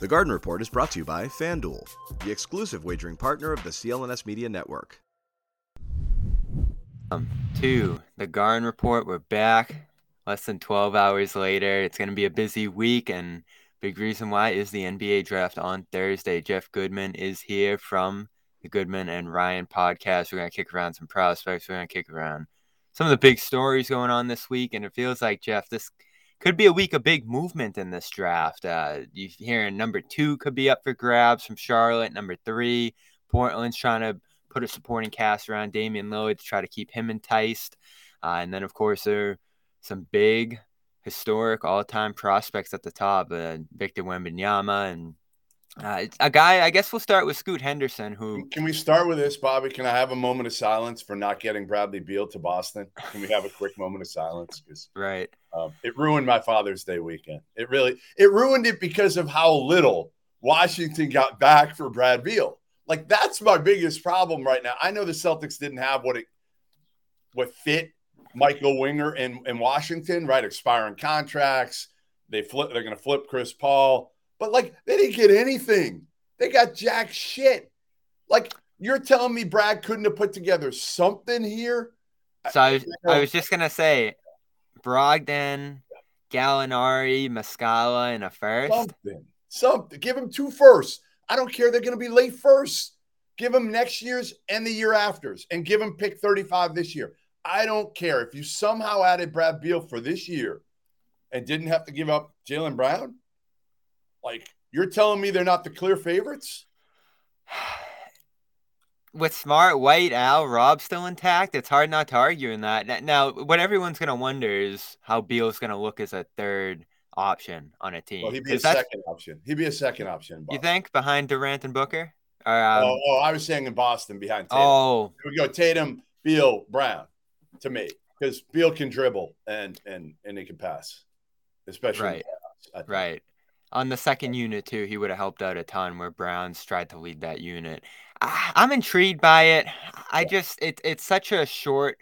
The Garden Report is brought to you by FanDuel, the exclusive wagering partner of the CLNS Media Network. Um, two, the Garden Report. We're back less than 12 hours later. It's going to be a busy week, and big reason why is the NBA draft on Thursday. Jeff Goodman is here from the Goodman and Ryan podcast. We're going to kick around some prospects. We're going to kick around some of the big stories going on this week, and it feels like, Jeff, this could be a week of big movement in this draft. Uh, you hearing number two could be up for grabs from Charlotte. Number three, Portland's trying to put a supporting cast around Damian Lillard to try to keep him enticed. Uh, and then, of course, there are some big, historic, all-time prospects at the top: uh, Victor Wembanyama and uh, a guy, I guess we'll start with Scoot Henderson. Who can we start with this, Bobby? Can I have a moment of silence for not getting Bradley Beal to Boston? Can we have a quick moment of silence? Because right, um, it ruined my Father's Day weekend. It really, it ruined it because of how little Washington got back for Brad Beal. Like that's my biggest problem right now. I know the Celtics didn't have what it, what fit Michael Winger in in Washington, right? Expiring contracts. They flip. They're going to flip Chris Paul but like they didn't get anything. They got jack shit. Like you're telling me Brad couldn't have put together something here? So I was, I was just gonna say Brogdon, Gallinari, Muscala, and a first. Something. Something. Give them two firsts. I don't care. They're gonna be late first. Give them next year's and the year after's, and give them pick 35 this year. I don't care if you somehow added Brad Beal for this year and didn't have to give up Jaylen Brown. Like you're telling me they're not the clear favorites? With Smart, White, Al, Rob still intact, it's hard not to argue in that. Now, what everyone's going to wonder is how Beal's going to look as a third option on a team. Well, he'd be a second option. He'd be a second option. You think behind Durant and Booker? Or, um, oh, oh, I was saying in Boston behind Tatum. Oh, Here we go Tatum, Beal, Brown to me because Beal can dribble and and and he can pass, especially right, right on the second unit too, he would have helped out a ton. Where Browns tried to lead that unit. I, I'm intrigued by it. I just it it's such a short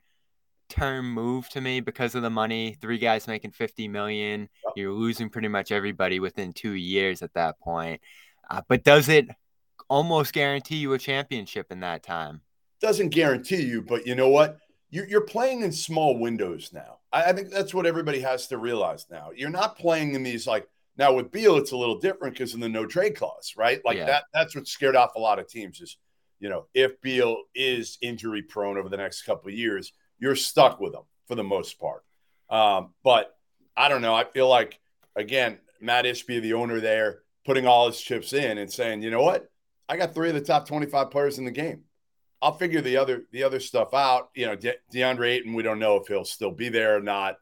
term move to me because of the money. Three guys making 50 million. You're losing pretty much everybody within two years at that point. Uh, but does it almost guarantee you a championship in that time? Doesn't guarantee you, but you know what? You're, you're playing in small windows now. I, I think that's what everybody has to realize now. You're not playing in these like now with Beal, it's a little different because of the no trade clause, right? Like yeah. that. That's what scared off a lot of teams. Is you know if Beal is injury prone over the next couple of years, you're stuck with him for the most part. Um, but I don't know. I feel like again, Matt Ishbia, the owner there, putting all his chips in and saying, you know what, I got three of the top 25 players in the game. I'll figure the other the other stuff out. You know, De- DeAndre Ayton, we don't know if he'll still be there or not.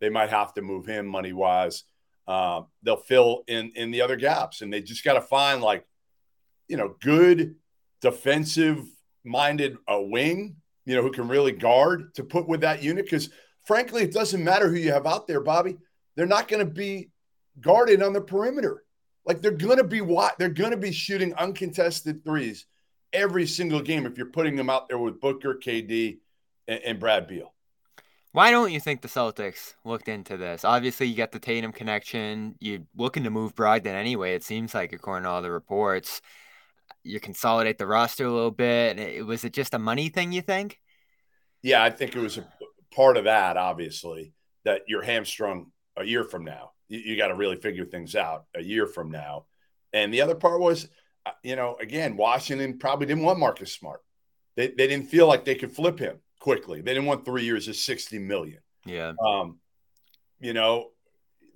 They might have to move him money wise. Uh, they'll fill in in the other gaps, and they just got to find like, you know, good defensive minded a uh, wing, you know, who can really guard to put with that unit. Because frankly, it doesn't matter who you have out there, Bobby. They're not going to be guarded on the perimeter. Like they're going to be what they're going to be shooting uncontested threes every single game if you're putting them out there with Booker, KD, and, and Brad Beal. Why don't you think the Celtics looked into this? Obviously, you got the Tatum connection. You're looking to move Brogdon anyway. It seems like, according to all the reports, you consolidate the roster a little bit. It, was it just a money thing? You think? Yeah, I think it was a part of that. Obviously, that you're hamstrung a year from now. You, you got to really figure things out a year from now. And the other part was, uh, you know, again, Washington probably didn't want Marcus Smart. They, they didn't feel like they could flip him quickly. They didn't want three years of 60 million. Yeah. Um, you know,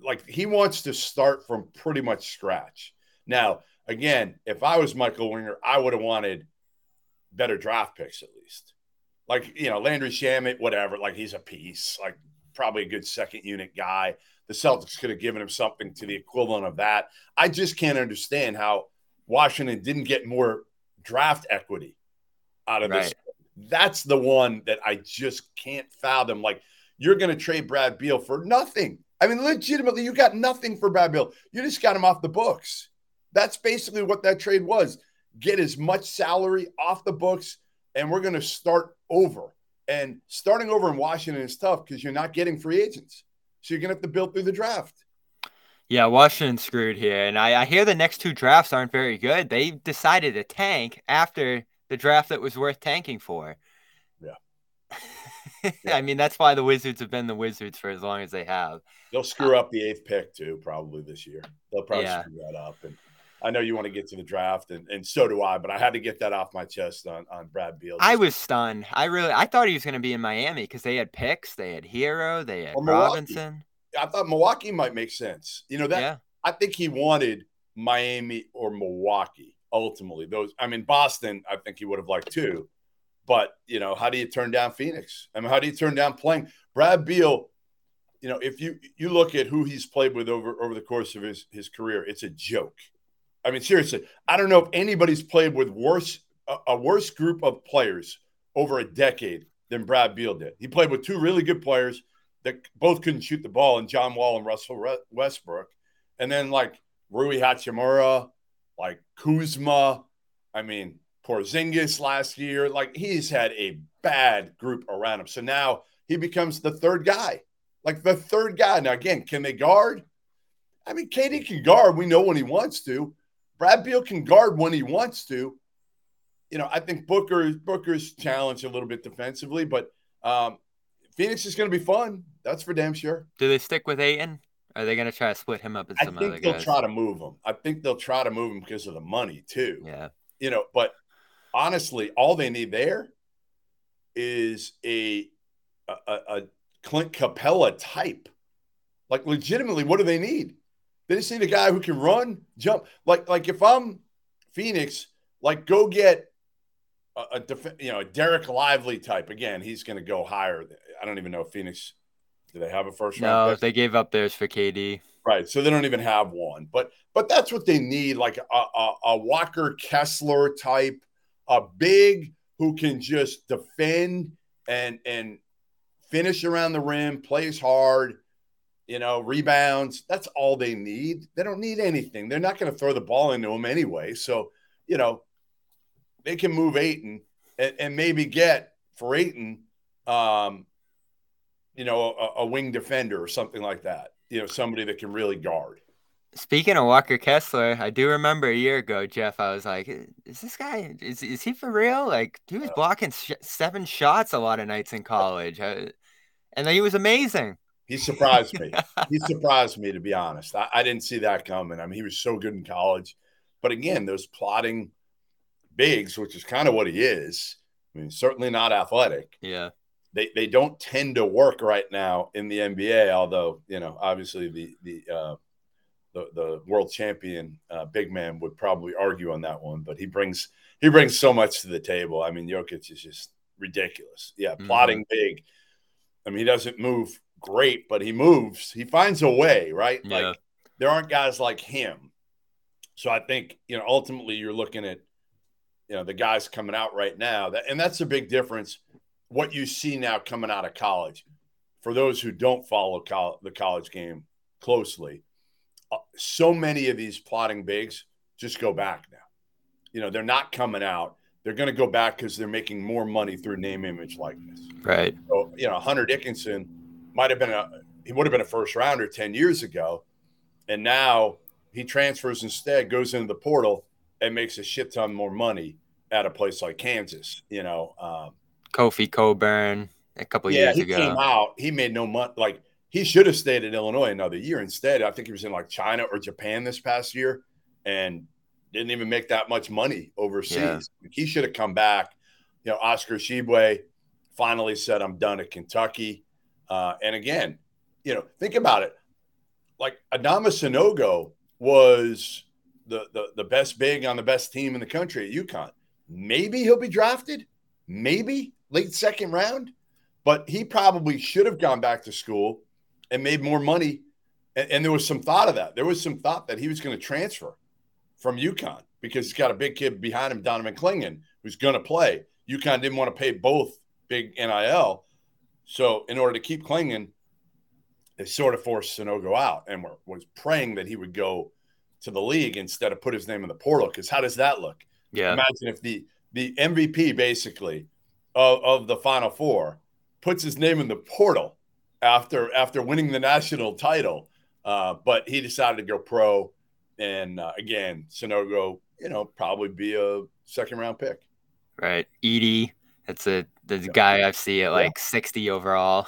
like he wants to start from pretty much scratch. Now, again, if I was Michael Winger, I would have wanted better draft picks at least. Like, you know, Landry Shamet, whatever, like he's a piece, like probably a good second unit guy. The Celtics could have given him something to the equivalent of that. I just can't understand how Washington didn't get more draft equity out of right. this that's the one that I just can't fathom. Like, you're going to trade Brad Beal for nothing. I mean, legitimately, you got nothing for Brad Beal. You just got him off the books. That's basically what that trade was. Get as much salary off the books, and we're going to start over. And starting over in Washington is tough because you're not getting free agents. So you're going to have to build through the draft. Yeah, Washington's screwed here. And I, I hear the next two drafts aren't very good. They decided to tank after the draft that was worth tanking for. Yeah. yeah. I mean, that's why the Wizards have been the Wizards for as long as they have. They'll screw up the eighth pick too, probably this year. They'll probably Yeah. screw that up. And I know you want to get to the draft, and, and so do I, but I had to get that off my chest on, on Brad Beal. I was stunned. I really I thought he was going to be in Miami because they had picks, they had Herro, they had Robinson. I thought Milwaukee might make sense. You know that yeah, I think he wanted Miami or Milwaukee ultimately. Those I mean Boston, I think he would have liked too. But you know, how do you turn down Phoenix? I mean, how do you turn down playing Brad Beal? You know, if you you look at who he's played with over over the course of his his career, it's a joke. I mean, seriously, I don't know if anybody's played with worse a, a worse group of players over a decade than Brad Beal did. He played with two really good players that both couldn't shoot the ball, and John Wall and Russell Westbrook, and then like Rui Hachimura, like Kuzma. I mean, Porzingis last year. Like he's had a bad group around him. So now he becomes the third guy, like the third guy. Now again, can they guard? I mean, KD can guard. We know when he wants to. Brad Beal can guard when he wants to. You know, I think Booker Booker's challenged a little bit defensively, but um, Phoenix is going to be fun. That's for damn sure. do they stick with Ayton? Are they going to try to split him up with I some other think they'll guys? try to move him. I think they'll try to move him because of the money too. Yeah, You know, but honestly, all they need there is a a, a a Clint Capela type. Like legitimately, what do they need? They just need a guy who can run, jump. Like like if I'm Phoenix, like go get a, a def- you know a Dereck Lively type. Again, he's going to go higher. I don't even know if Phoenix. Do they have a first round? no, pick? they gave up theirs for KD. Right. So they don't even have one. But but that's what they need, like a, a, a Walker Kessler type, a big who can just defend and and finish around the rim, plays hard, you know, rebounds. That's all they need. They don't need anything. They're not going to throw the ball into them anyway. So, you know, they can move Ayton and, and maybe get for Ayton, um, you know, a, a wing defender or something like that. You know, somebody that can really guard. Speaking of Walker Kessler, I do remember a year ago, Jeff. I was like, "Is this guy? Is is he for real? Like, he was blocking sh- seven shots a lot of nights in college, and then he was amazing." He surprised me. he surprised me, to be honest. I, I didn't see that coming. I mean, he was so good in college. But again, those plotting bigs, which is kind of what he is, I mean, certainly not athletic. Yeah, They, they don't tend to work right now in the NBA, although, you know, obviously the, the, uh, the, the world champion uh, big man would probably argue on that one, but he brings he brings so much to the table. I mean, Jokic is just ridiculous. Yeah, Mhm. plotting big. I mean, he doesn't move great, but he moves. He finds a way, right? Yeah. Like there aren't guys like him. So I think you know ultimately you're looking at you know the guys coming out right now, that, and that's a big difference. What you see now coming out of college, for those who don't follow col- the college game closely, uh, so many of these plotting bigs just go back now. You know they're not coming out. They're going to go back because they're making more money through name, image, likeness. right. So, you know, Hunter Dickinson might have been a he would have been a first rounder 10 years ago. And now he transfers instead, goes into the portal and makes a shit ton more money at a place like Kansas, you know. Um, Kofi Cockburn a couple yeah, years he ago. came out, he made no money. Like he should have stayed in Illinois another year. Instead, I think he was in like China or Japan this past year and didn't even make that much money overseas. Yeah. He should have come back. You know, Oscar Tshiebwe finally said, I'm done at Kentucky. Uh, and again, you know, think about it. Like Adama Sanogo was the, the the best big on the best team in the country at UConn. Maybe he'll be drafted, maybe late second round, but he probably should have gone back to school and made more money. And, and there was some thought of that. There was some thought that he was going to transfer from UConn because he's got a big kid behind him, Donovan Clingan, who's going to play. UConn didn't want to pay both big NIL. So in order to keep Clingan, they sort of forced Sanogo out and were, was praying that he would go to the league instead of put his name in the portal. Because how does that look? Yeah. Imagine if the the MVP basically of, of the Final Four puts his name in the portal after after winning the national title. Uh, but he decided to go pro. And uh, again, Sanogo, you know, probably be a second round pick. Right. Edey. that's a the yeah. guy I see at like yeah. 60 overall.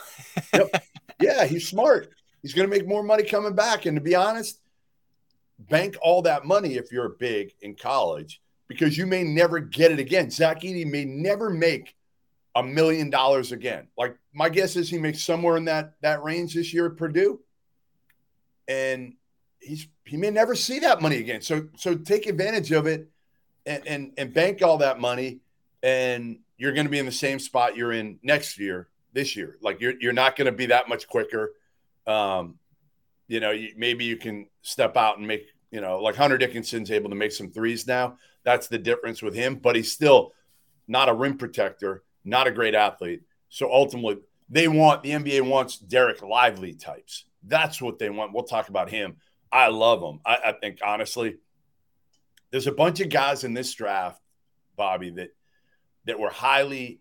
yep. Yeah, he's smart. He's going to make more money coming back. And to be honest, bank all that money if you're big in college because you may never get it again. Zach Edey may never make a million dollars again. Like my guess is he makes somewhere in that that range this year at Purdue, and he's he may never see that money again. So so take advantage of it and and, and bank all that money, and you're going to be in the same spot you're in next year. This year, like you're you're not going to be that much quicker. Um, you know, you, maybe you can step out and make you know like Hunter Dickinson's able to make some threes now. That's the difference with him, but he's still not a rim protector not a great athlete. So ultimately, they want the NBA wants Dereck Lively types. That's what they want. We'll talk about him. I love him. I, I think honestly, there's a bunch of guys in this draft, Bobby, that that were highly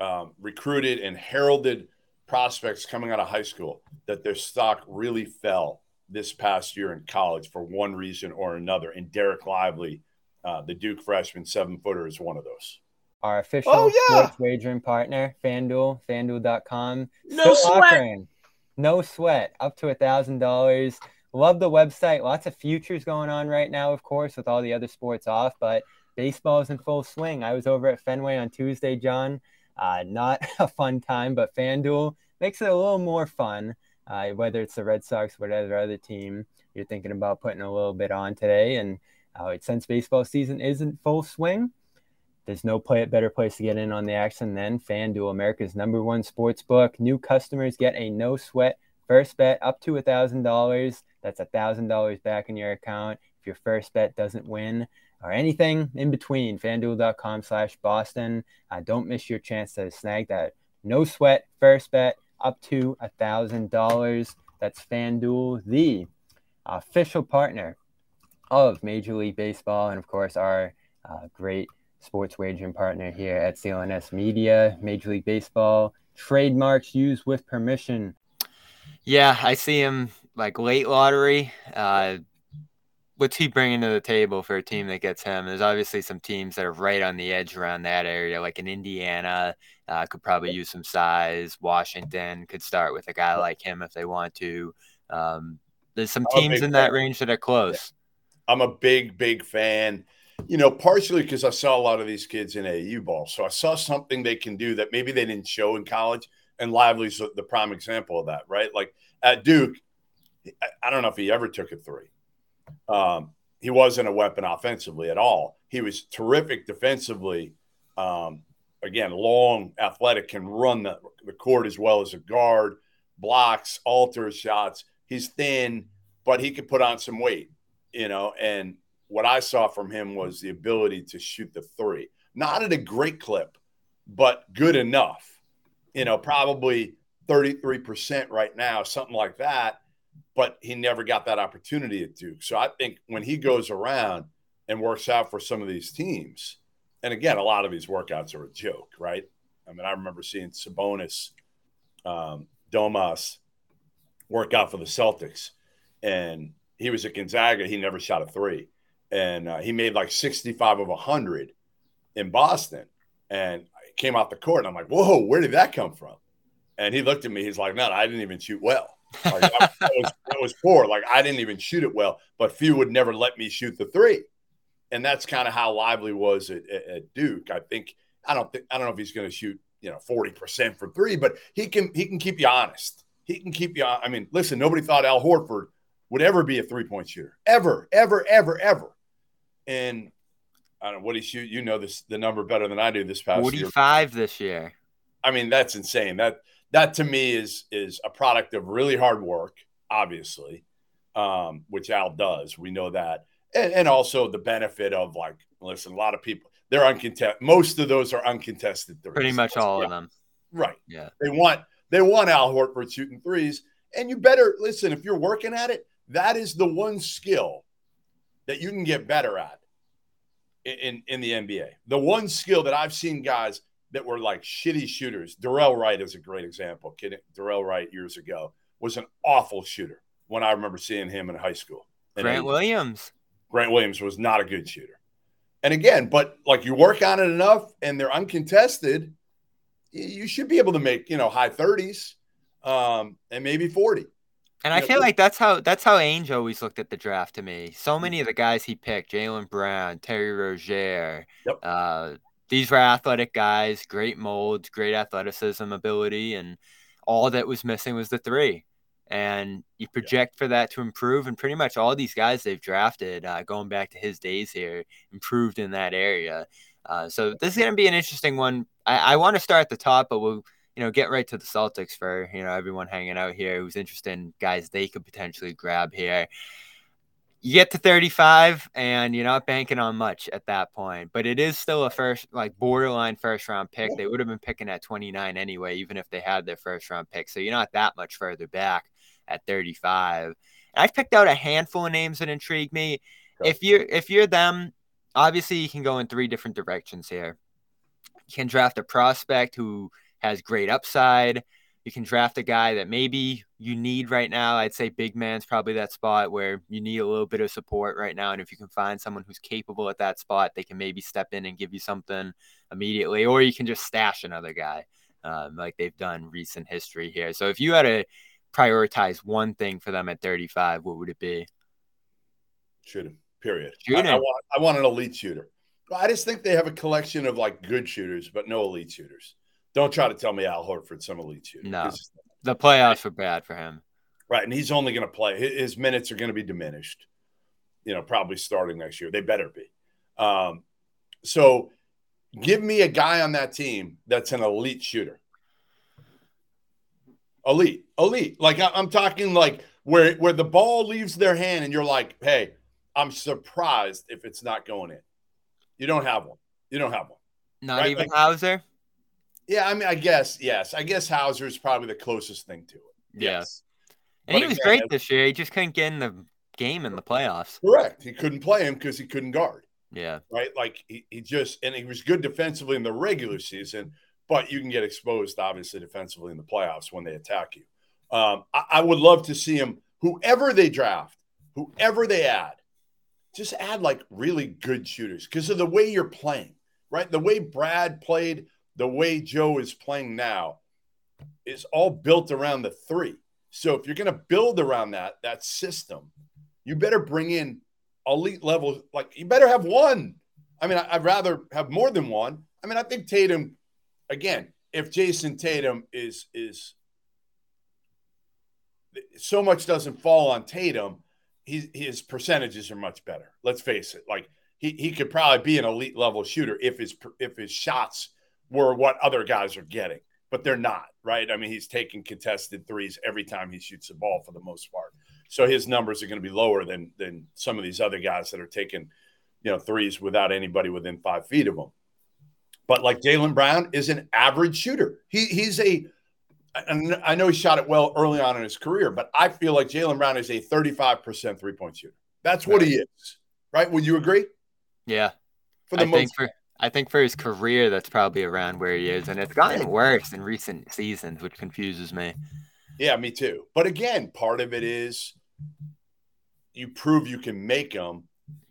um, recruited and heralded prospects coming out of high school that their stock really fell this past year in college for one reason or another. And Dereck Lively, uh, the Duke freshman seven footer, is one of those our official oh, yeah. sports wagering partner, FanDuel, FanDuel.com. No Still sweat. Offering, no sweat, up to a thousand dollars. Love the website. Lots of futures going on right now, of course, with all the other sports off, but baseball is in full swing. I was over at Fenway on Tuesday, John. Uh, not a fun time, but FanDuel makes it a little more fun. Uh, whether it's the Red Sox, whatever other team you're thinking about putting a little bit on today, and uh, since baseball season is in full swing, there's no play, better place to get in on the action than FanDuel, America's number one sports book. New customers get a no sweat first bet up to $1,000. That's $1,000 back in your account if your first bet doesn't win or anything in between. FanDuel.com slash Boston. Uh, don't miss your chance to snag that no sweat first bet up to $1,000. That's FanDuel, the official partner of Major League Baseball, and of course, our uh, great sports wagering partner here at CLNS Media, Major League Baseball, trademarks used with permission. Yeah, I see him like late lottery. Uh, what's he bringing to the table for a team that gets him? There's obviously some teams that are right on the edge around that area, like in Indiana, uh, could probably use some size. Washington could start with a guy like him if they want to. Um, there's some teams in that range that are close. I'm a big, big fan you know, partially because I saw a lot of these kids in AU ball. So I saw something they can do that maybe they didn't show in college. And Lively's the prime example of that, right? Like at Duke, I don't know if he ever took a three. Um, he wasn't a weapon offensively at all. He was terrific defensively. Um, again, long, athletic, can run the, the court as well as a guard, blocks, alters shots. He's thin, but he could put on some weight, you know, and what I saw from him was the ability to shoot the three, not at a great clip, but good enough. You know, probably 33% right now, something like that. But he never got that opportunity at Duke. So I think when he goes around and works out for some of these teams, and again, a lot of these workouts are a joke, right? I mean, I remember seeing Sabonis, um, Domas work out for the Celtics, and he was at Gonzaga. He never shot a three and uh, he made like 65 of 100 in Boston. And came out the court, and I'm like, whoa, where did that come from? And he looked at me, he's like, no, I didn't even shoot well. Like, that, was, that was poor. Like, I didn't even shoot it well, but Few would never let me shoot the three. And that's kind of how Lively was at, at, at Duke. I think, I don't think, I don't know if he's going to shoot, you know, 40% for three, but he can, he can keep you honest. He can keep you, I mean, listen, nobody thought Al Horford would ever be a three point shooter, ever, ever, ever, ever. And I don't know what he shoot. You know this the number better than I do. This past 45 year. this year. I mean, that's insane. That that to me is is a product of really hard work, obviously, um, which Al does. We know that, and, and also the benefit of like, listen, a lot of people they're uncontested. Most of those are uncontested threes. Pretty much all yeah. of them. Right. Yeah. They want they want Al Horford shooting threes, and you better listen if you're working at it. That is the one skill that you can get better at in, in the NBA. The one skill that I've seen guys that were like shitty shooters, Dorell Wright is a great example. Kid, Dorell Wright years ago was an awful shooter, when I remember seeing him in high school. And Grant he- Williams. Grant Williams was not a good shooter. And again, but like you work on it enough and they're uncontested, you should be able to make, you know, high 30s um, and maybe 40. And I feel like that's how that's how Ainge always looked at the draft to me. So many of the guys he picked, Jaylen Brown, Terry Rozier, Yep. uh, these were athletic guys, great molds, great athleticism ability, and all that was missing was the three. And you project for that to improve, and pretty much all these guys they've drafted, uh, going back to his days here, improved in that area. Uh, so this is going to be an interesting one. I, I want to start at the top, but we'll you know, get right to the Celtics for, you know, everyone hanging out here who's interested in guys they could potentially grab here. You get to 35 and you're not banking on much at that point, but it is still a first, like borderline first round pick. They would have been picking at 29 anyway, even if they had their first round pick. So you're not that much further back at 35. And I've picked out a handful of names that intrigue me. If you're if you're them, obviously you can go in three different directions here. You can draft a prospect who has great upside. You can draft a guy that maybe you need right now. I'd say big man's probably that spot where you need a little bit of support right now. And if you can find someone who's capable at that spot, they can maybe step in and give you something immediately. Or you can just stash another guy um, like they've done recent history here. So if you had to prioritize one thing for them at 35, what would it be? Shooting, period. I, I want, I want an elite shooter. I just think they have a collection of like good shooters, but no elite shooters. Don't try to tell me Al Horford's some elite shooter. No, The playoffs were bad for him. Right. And he's only going to play, his, his minutes are going to be diminished, you know, probably starting next year. They better be. Um, so give me a guy on that team that's an elite shooter. Elite, elite. Like I, I'm talking like where where the ball leaves their hand and you're like, hey, I'm surprised if it's not going in. You don't have one. You don't have one. Not Right, even like- Hauser? Yeah, I mean, I guess yes. I guess Hauser is probably the closest thing to it. Yeah. Yes, And But he was again, great this year. He just couldn't get in the game in the playoffs. correct. He couldn't play him because he couldn't guard. Yeah. right? Like he, he just and he was good defensively in the regular season, but you can get exposed obviously defensively in the playoffs when they attack you. Um, I, I would love to see him. Whoever they draft, whoever they add, just add like really good shooters because of the way you're playing, right? The way Brad played, the way Joe is playing now, is all built around the three. So if you're going to build around that that system, you better bring in elite level. Like you better have one. I mean, I'd rather have more than one. I mean, I think Tatum, again, if Jayson Tatum is is so much doesn't fall on Tatum, his his percentages are much better. Let's face it. Like he he could probably be an elite level shooter if his if his shots were what other guys are getting, but they're not, right? I mean, he's taking contested threes every time he shoots the ball for the most part. So his numbers are going to be lower than than some of these other guys that are taking, you know, threes without anybody within five feet of them. But like Jaylen Brown is an average shooter. He he's a and I know he shot it well early on in his career, but I feel like Jaylen Brown is a 35% three point shooter. That's what he is, right? Would you agree? Yeah. For the I think most, for I think for his career that's probably around where he is. And it's gotten worse in recent seasons, which confuses me. yeah, me too. But again, part of it is you prove you can make them.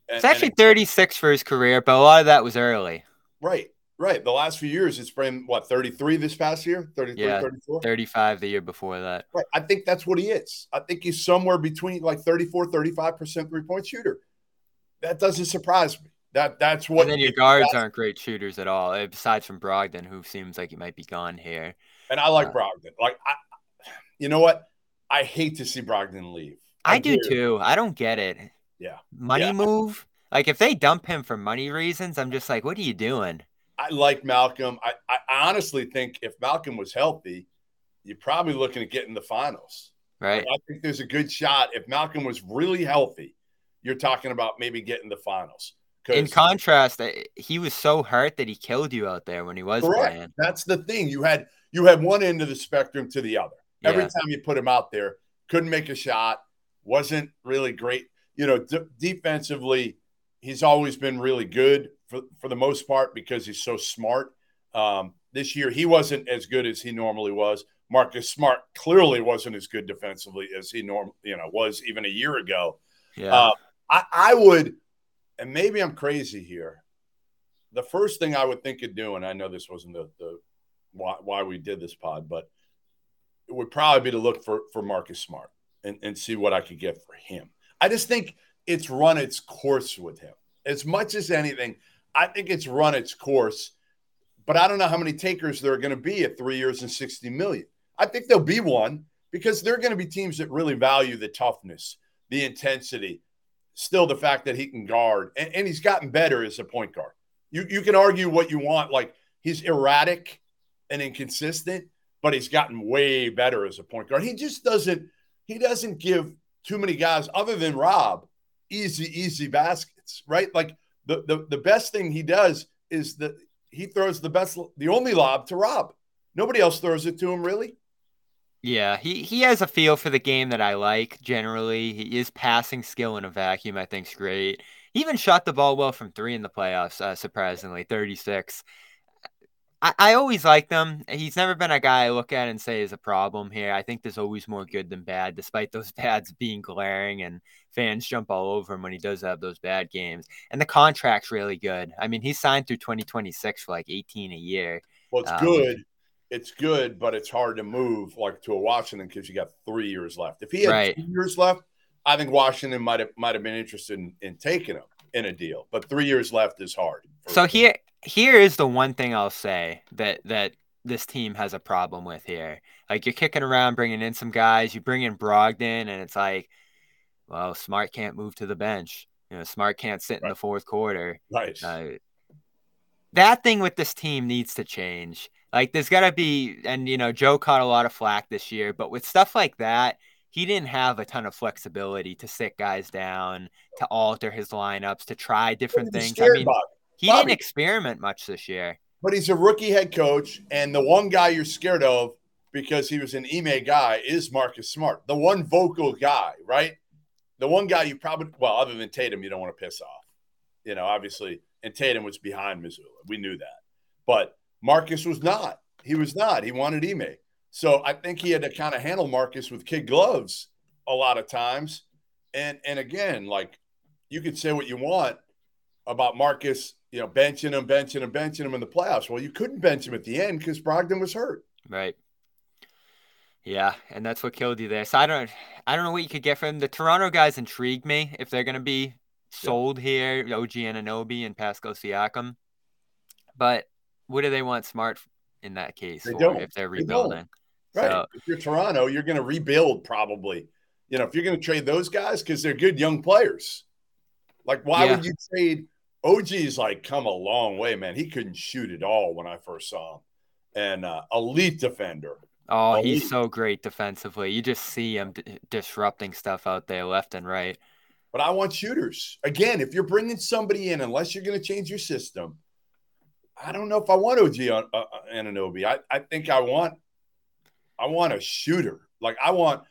It's actually 36 for his career, but a lot of that was early. right, right. The last few years, it's been what 33 this past year, 33, Yeah. 34. 35 the year before that. Right. I think that's what he is. I think he's somewhere between like 34, 35% three point shooter. That doesn't surprise me. That that's what and then your guards aren't great shooters at all, eh, besides from Brogdon, who seems like he might be gone here. and I like Uh, Brogdon. Like I you know what? I hate to see Brogdon leave. I, do too. I don't get it. Yeah. Money Yeah. move? Like if they dump him for money reasons, I'm just like, what are you doing? I like Malcolm. I, I honestly think if Malcolm was healthy, you're probably looking at getting the finals. Right? I think there's a good shot. If Malcolm was really healthy, you're talking about maybe getting the finals. In contrast, he was so hurt that he killed you out there when he was Correct. playing. That's the thing. You had you had one end of the spectrum to the other. Every time you put him out there, couldn't make a shot, wasn't really great. You know, de- defensively, he's always been really good for, for the most part because he's so smart. Um, this year, he wasn't as good as he normally was, Marcus Smart clearly wasn't as good defensively as he norm you know was even a year ago. Yeah. Uh, I, I would, and maybe I'm crazy here. The first thing I would think of doing, I know this wasn't the, the why, why we did this pod, but it would probably be to look for for Marcus Smart and, and see what I could get for him. I just think it's run its course with him. As much as anything, I think it's run its course. But I don't know how many takers there are going to be at three years and 60 million. I think there'll be one because there are going to be teams that really value the toughness, the intensity, still the fact that he can guard, and, and he's gotten better as a point guard. You you can argue what you want, like he's erratic and inconsistent, but he's gotten way better as a point guard. He just doesn't he doesn't give too many guys other than Rob easy easy baskets, right? Like the the the best thing he does is that he throws the best the only lob to Rob. Nobody else throws it to him really. Yeah, he, he has a feel for the game that I like generally. He is passing skill in a vacuum, I think, is great. He even shot the ball well from three in the playoffs, uh, surprisingly, 36. I, I always like them. He's never been a guy I look at and say is a problem here. I think there's always more good than bad, despite those bads being glaring and fans jump all over him when he does have those bad games. And the contract's really good. I mean, he's signed through 2026 for like 18 a year. Well, it's Um, good. It's good, but it's hard to move like to a Washington because you got three years left. If he had Right. two years left, I think Washington might have might have been interested in, in taking him in a deal. But three years left is hard. So here here is the one thing I'll say that that this team has a problem with here. Like you're kicking around bringing in some guys, you bring in Brogdon and it's like well, Smart can't move to the bench. You know, Smart can't sit in the fourth quarter. right. Uh, that thing with this team needs to change. Like there's got to be and you know, Joe caught a lot of flack this year, but with stuff like that, he didn't have a ton of flexibility to sit guys down, to alter his lineups, to try different things. I mean, Bob. he Bobby. didn't experiment much this year. But he's a rookie head coach, and the one guy you're scared of because he was an Ime guy is Marcus Smart, the one vocal guy, right? The one guy you probably well, other than Tatum, you don't want to piss off. You know, obviously, and Tatum was behind Mazzulla. We knew that. But Marcus was not. He was not. He wanted Ime. So I think he had to kind of handle Marcus with kid gloves a lot of times. And and again, like you could say what you want about Marcus, you know, benching him, benching him, benching him in the playoffs. Well, you couldn't bench him at the end because Brogdon was hurt. Right. Yeah, and that's what killed you there. So I don't I don't know what you could get from the Toronto guys intrigue me if they're gonna be sold here, OG Anunoby and Pascal Siakam. But what do they want smart in that case They don't. if they're They rebuilding? Right. So if you're Toronto, you're going to rebuild probably. You know, if you're going to trade those guys because they're good young players. Like, why Yeah. would you trade? OG's like come a long way, man. He couldn't shoot at all when I first saw him, and uh, elite defender. oh, Well, he's so great defensively. You just see him d- disrupting stuff out there left and right. But I want shooters. Again, if you're bringing somebody in, unless you're going to change your system, I don't know if I want OG on uh, uh, Anunoby. I, I think I want I want a shooter. Like I want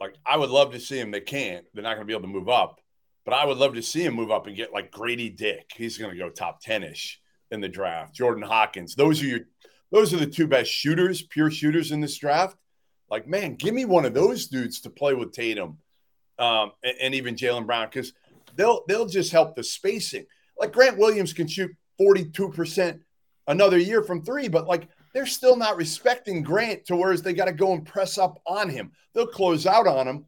like I would love to see him. They can't. They're not going to be able to move up. But I would love to see him move up and get like Grady Dick. He's going to go top 10ish in the draft. Jordan Hawkins. Those are your those are the two best shooters, pure shooters in this draft. Like, man, give me one of those dudes to play with Tatum um, and, and even Jaylen Brown because they'll they'll just help the spacing. Like Grant Williams can shoot 42% another year from three, but like they're still not respecting Grant to whereas they got to go and press up on him. They'll close out on him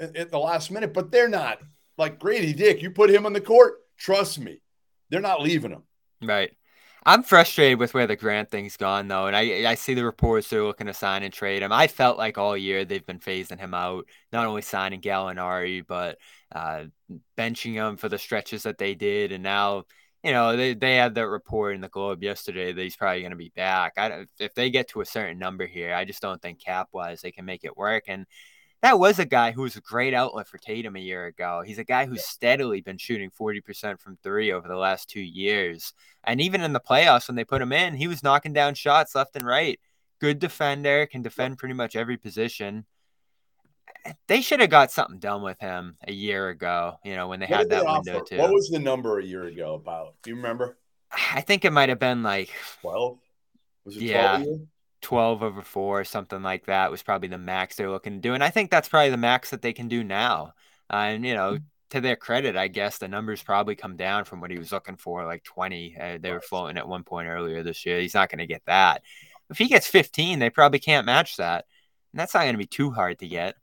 at, at the last minute, but they're not like Grady Dick. You put him on the court, trust me, they're not leaving him. Right. I'm frustrated with where the Grant thing's gone though, and I I see the reports they're looking to sign and trade him. I felt like all year they've been phasing him out, not only signing Gallinari, but uh, benching him for the stretches that they did, and now you know they they had that report in the Globe yesterday that he's probably going to be back. I don't, if they get to a certain number here, I just don't think cap wise they can make it work. And that was a guy who was a great outlet for Tatum a year ago. He's a guy who's steadily been shooting 40% from three over the last two years. And even in the playoffs, when they put him in, he was knocking down shots left and right. Good defender, can defend pretty much every position. They should have got something done with him a year ago, you know, when they What had did they that window offer? too. What was the number a year ago about? Do you remember? I think it might have been like 12? Was it Yeah. a year? 12 over 4 something like that was probably the max they're looking to do and i think that's probably the max that they can do now uh, and you know to their credit i guess the numbers probably come down from what he was looking for like 20 uh, they were floating at one point earlier this year he's not going to get that if he gets 15 they probably can't match that and that's not going to be too hard to get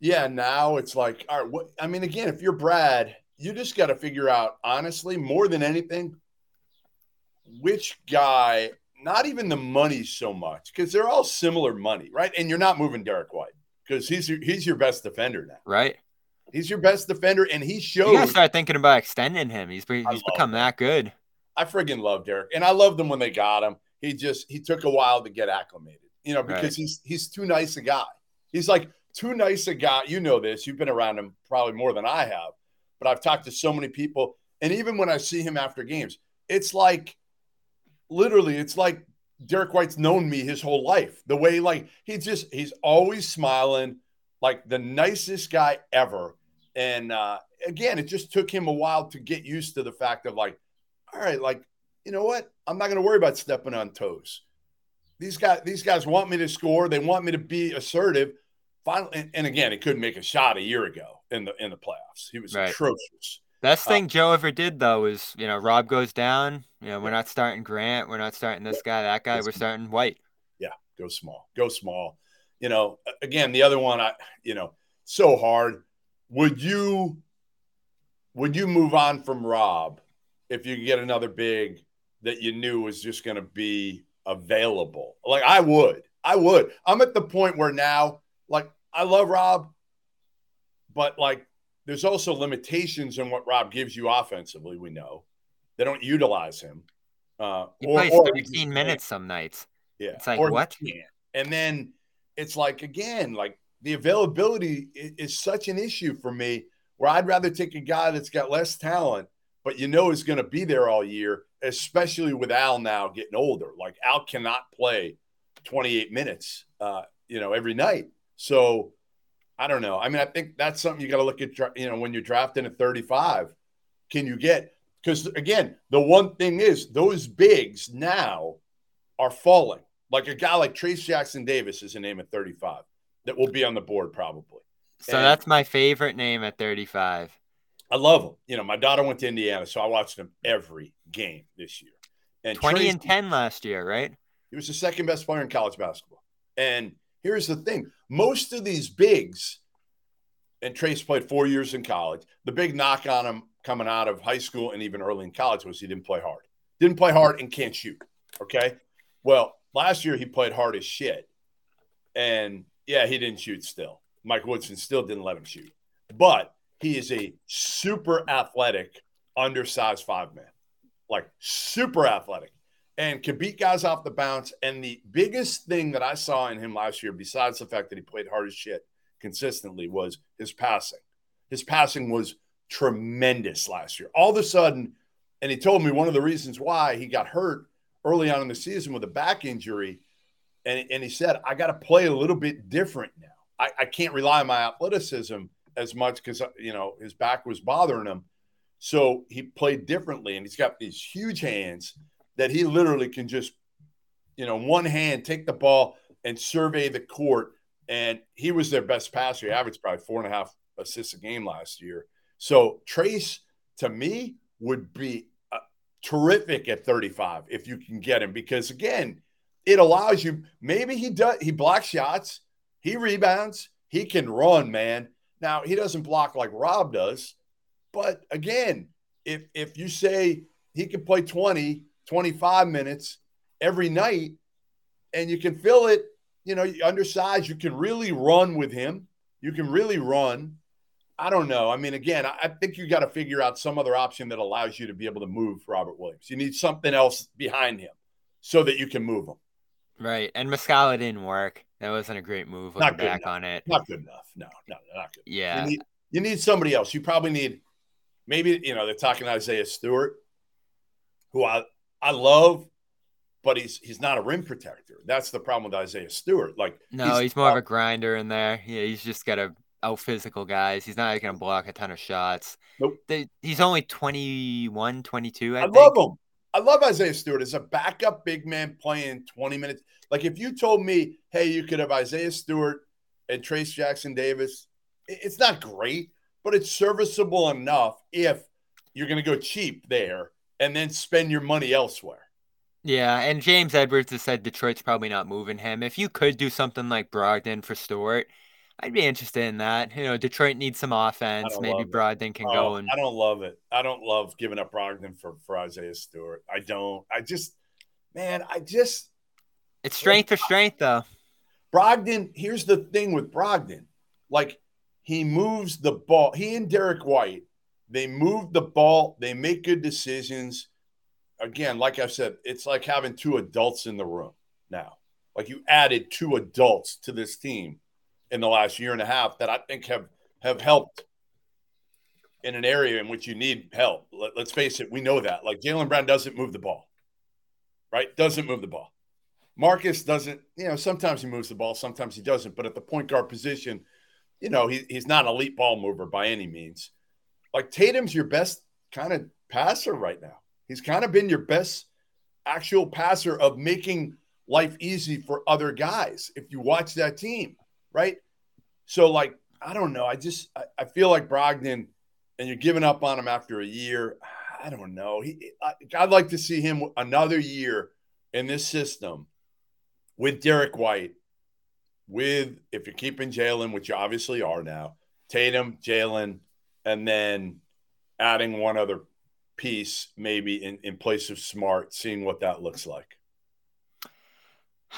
yeah now it's like all right what i mean again if you're brad you just got to figure out honestly more than anything which guy not even the money so much because they're all similar money, right? And you're not moving Derek White because he's your, he's your best defender now, right? He's your best defender, and he showed. You gotta start thinking about extending him. He's he's become that good. I friggin' love Derek, and I loved him when they got him. He just he took a while to get acclimated, you know, because right. he's he's too nice a guy. He's like too nice a guy. You know this. You've been around him probably more than I have, but I've talked to so many people, and even when I see him after games, it's like literally, it's like Derek White's known me his whole life. The way, like, he just, he's always smiling, like the nicest guy ever. And uh, again, it just took him a while to get used to the fact of, like, all right, like, you know what? I'm not going to worry about stepping on toes. These guys, these guys want me to score. They want me to be assertive. Finally, and, and again, he couldn't make a shot a year ago in the in the playoffs. He was right. atrocious. Best uh, thing uh, Joe ever did though is you know Rob goes down. You know we're not starting Grant. We're not starting this guy, that guy. We're starting White. Yeah, go small. Go small. You know, again, the other one, I you know, so hard. Would you would you move on from Rob if you could get another big that you knew was just going to be available? Like I would. I would. I'm at the point where now, like, I love Rob, but like there's also limitations in what Rob gives you offensively. We know they don't utilize him. Uh, he or, plays or 13 minutes some nights. Yeah, it's like what? And then it's like again, like the availability is, is, such an issue for me. Where I'd rather take a guy that's got less talent, but you know is going to be there all year, especially with Al now getting older. Like Al cannot play 28 minutes, uh, you know, every night. So I don't know. I mean, I think that's something you got to look at. You know, when you're drafting at 35, can you get? Because again, the one thing is those bigs now are falling. Like a guy like Trayce Jackson Davis is a name at 35 that will be on the board probably. So and that's my favorite name at 35. I love him. You know, my daughter went to Indiana, so I watched him every game this year. And 20 Trayce, and 10 last year, right? He was the second best player in college basketball. And here's the thing most of these bigs, and Trayce played four years in college, the big knock on him coming out of high school and even early in college was he didn't play hard. Didn't play hard and can't shoot. Okay. Well, last year he played hard as shit. And yeah, he didn't shoot still. Mike Woodson still didn't let him shoot. But he is a super athletic, undersized five man. Like super athletic and can beat guys off the bounce. And the biggest thing that I saw in him last year, besides the fact that he played hard as shit consistently, was his passing. His passing was tremendous last year. All of a sudden, and he told me one of the reasons why he got hurt early on in the season with a back injury. And, and he said, I got to play a little bit different now. I, I can't rely on my athleticism as much because, uh, you know, his back was bothering him. So he played differently and he's got these huge hands that he literally can just, you know, one hand take the ball and survey the court. And he was their best passer. He averaged probably four and a half assists a game last year. So Trayce, to me, would be uh, terrific at 35 if you can get him because again, it allows you. Maybe he does. He blocks shots. He rebounds. He can run, man. Now he doesn't block like Rob does, but again, if if you say he can play 20 25 minutes every night and you can fill it, you know, undersized, you can really run with him. You can really run. I don't know. I mean, again, I think you got to figure out some other option that allows you to be able to move Robert Williams. You need something else behind him so that you can move him. Right. And Muscala didn't work. That wasn't a great move. Looking back enough. on it. Not good enough. No, no, not good. Yeah. You need, you need somebody else. You probably need maybe, you know, they're talking Isaiah Stewart, who I, I love, but he's he's not a rim protector. That's the problem with Isaiah Stewart. Like no, he's, he's more of a grinder in there. Yeah, he's just got to out oh, physical guys. He's not going to block a ton of shots. Nope. They, he's only 21, 22, I, I love him. I love Isaiah Stewart as a backup big man playing 20 minutes. Like if you told me, hey, you could have Isaiah Stewart and Trayce Jackson Davis, it's not great, but it's serviceable enough if you're going to go cheap there and then spend your money elsewhere. Yeah, and James Edwards has said Detroit's probably not moving him. If you could do something like Brogdon for Stewart, I'd be interested in that. You know, Detroit needs some offense. Maybe Brogdon can oh, go and. I don't love it. I don't love giving up Brogdon for for Isaiah Stewart. I don't. I just, man, I just. It's strength for strength, though. Brogdon. Here's the thing with Brogdon, like he moves the ball. He and Derrick White, they move the ball. They make good decisions. Again, like I said, it's like having two adults in the room now. Like you added two adults to this team in the last year and a half that I think have have helped in an area in which you need help. Let, us face it, we know that. Like Jaylen Brown doesn't move the ball, right? Doesn't move the ball. Marcus doesn't, you know, sometimes he moves the ball, sometimes he doesn't. But at the point guard position, you know, he, he's not an elite ball mover by any means. Like Tatum's your best kind of passer right now. He's kind of been your best actual passer of making life easy for other guys if you watch that team, right? So, like, I don't know. I just I, I feel like Brogdon, and you're giving up on him after a year. I don't know. He, I, I'd like to see him another year in this system with Derrick White, with if you're keeping Jaylen, which you obviously are now, Tatum, Jaylen, and then adding one other piece maybe in, in place of Smart, seeing what that looks like.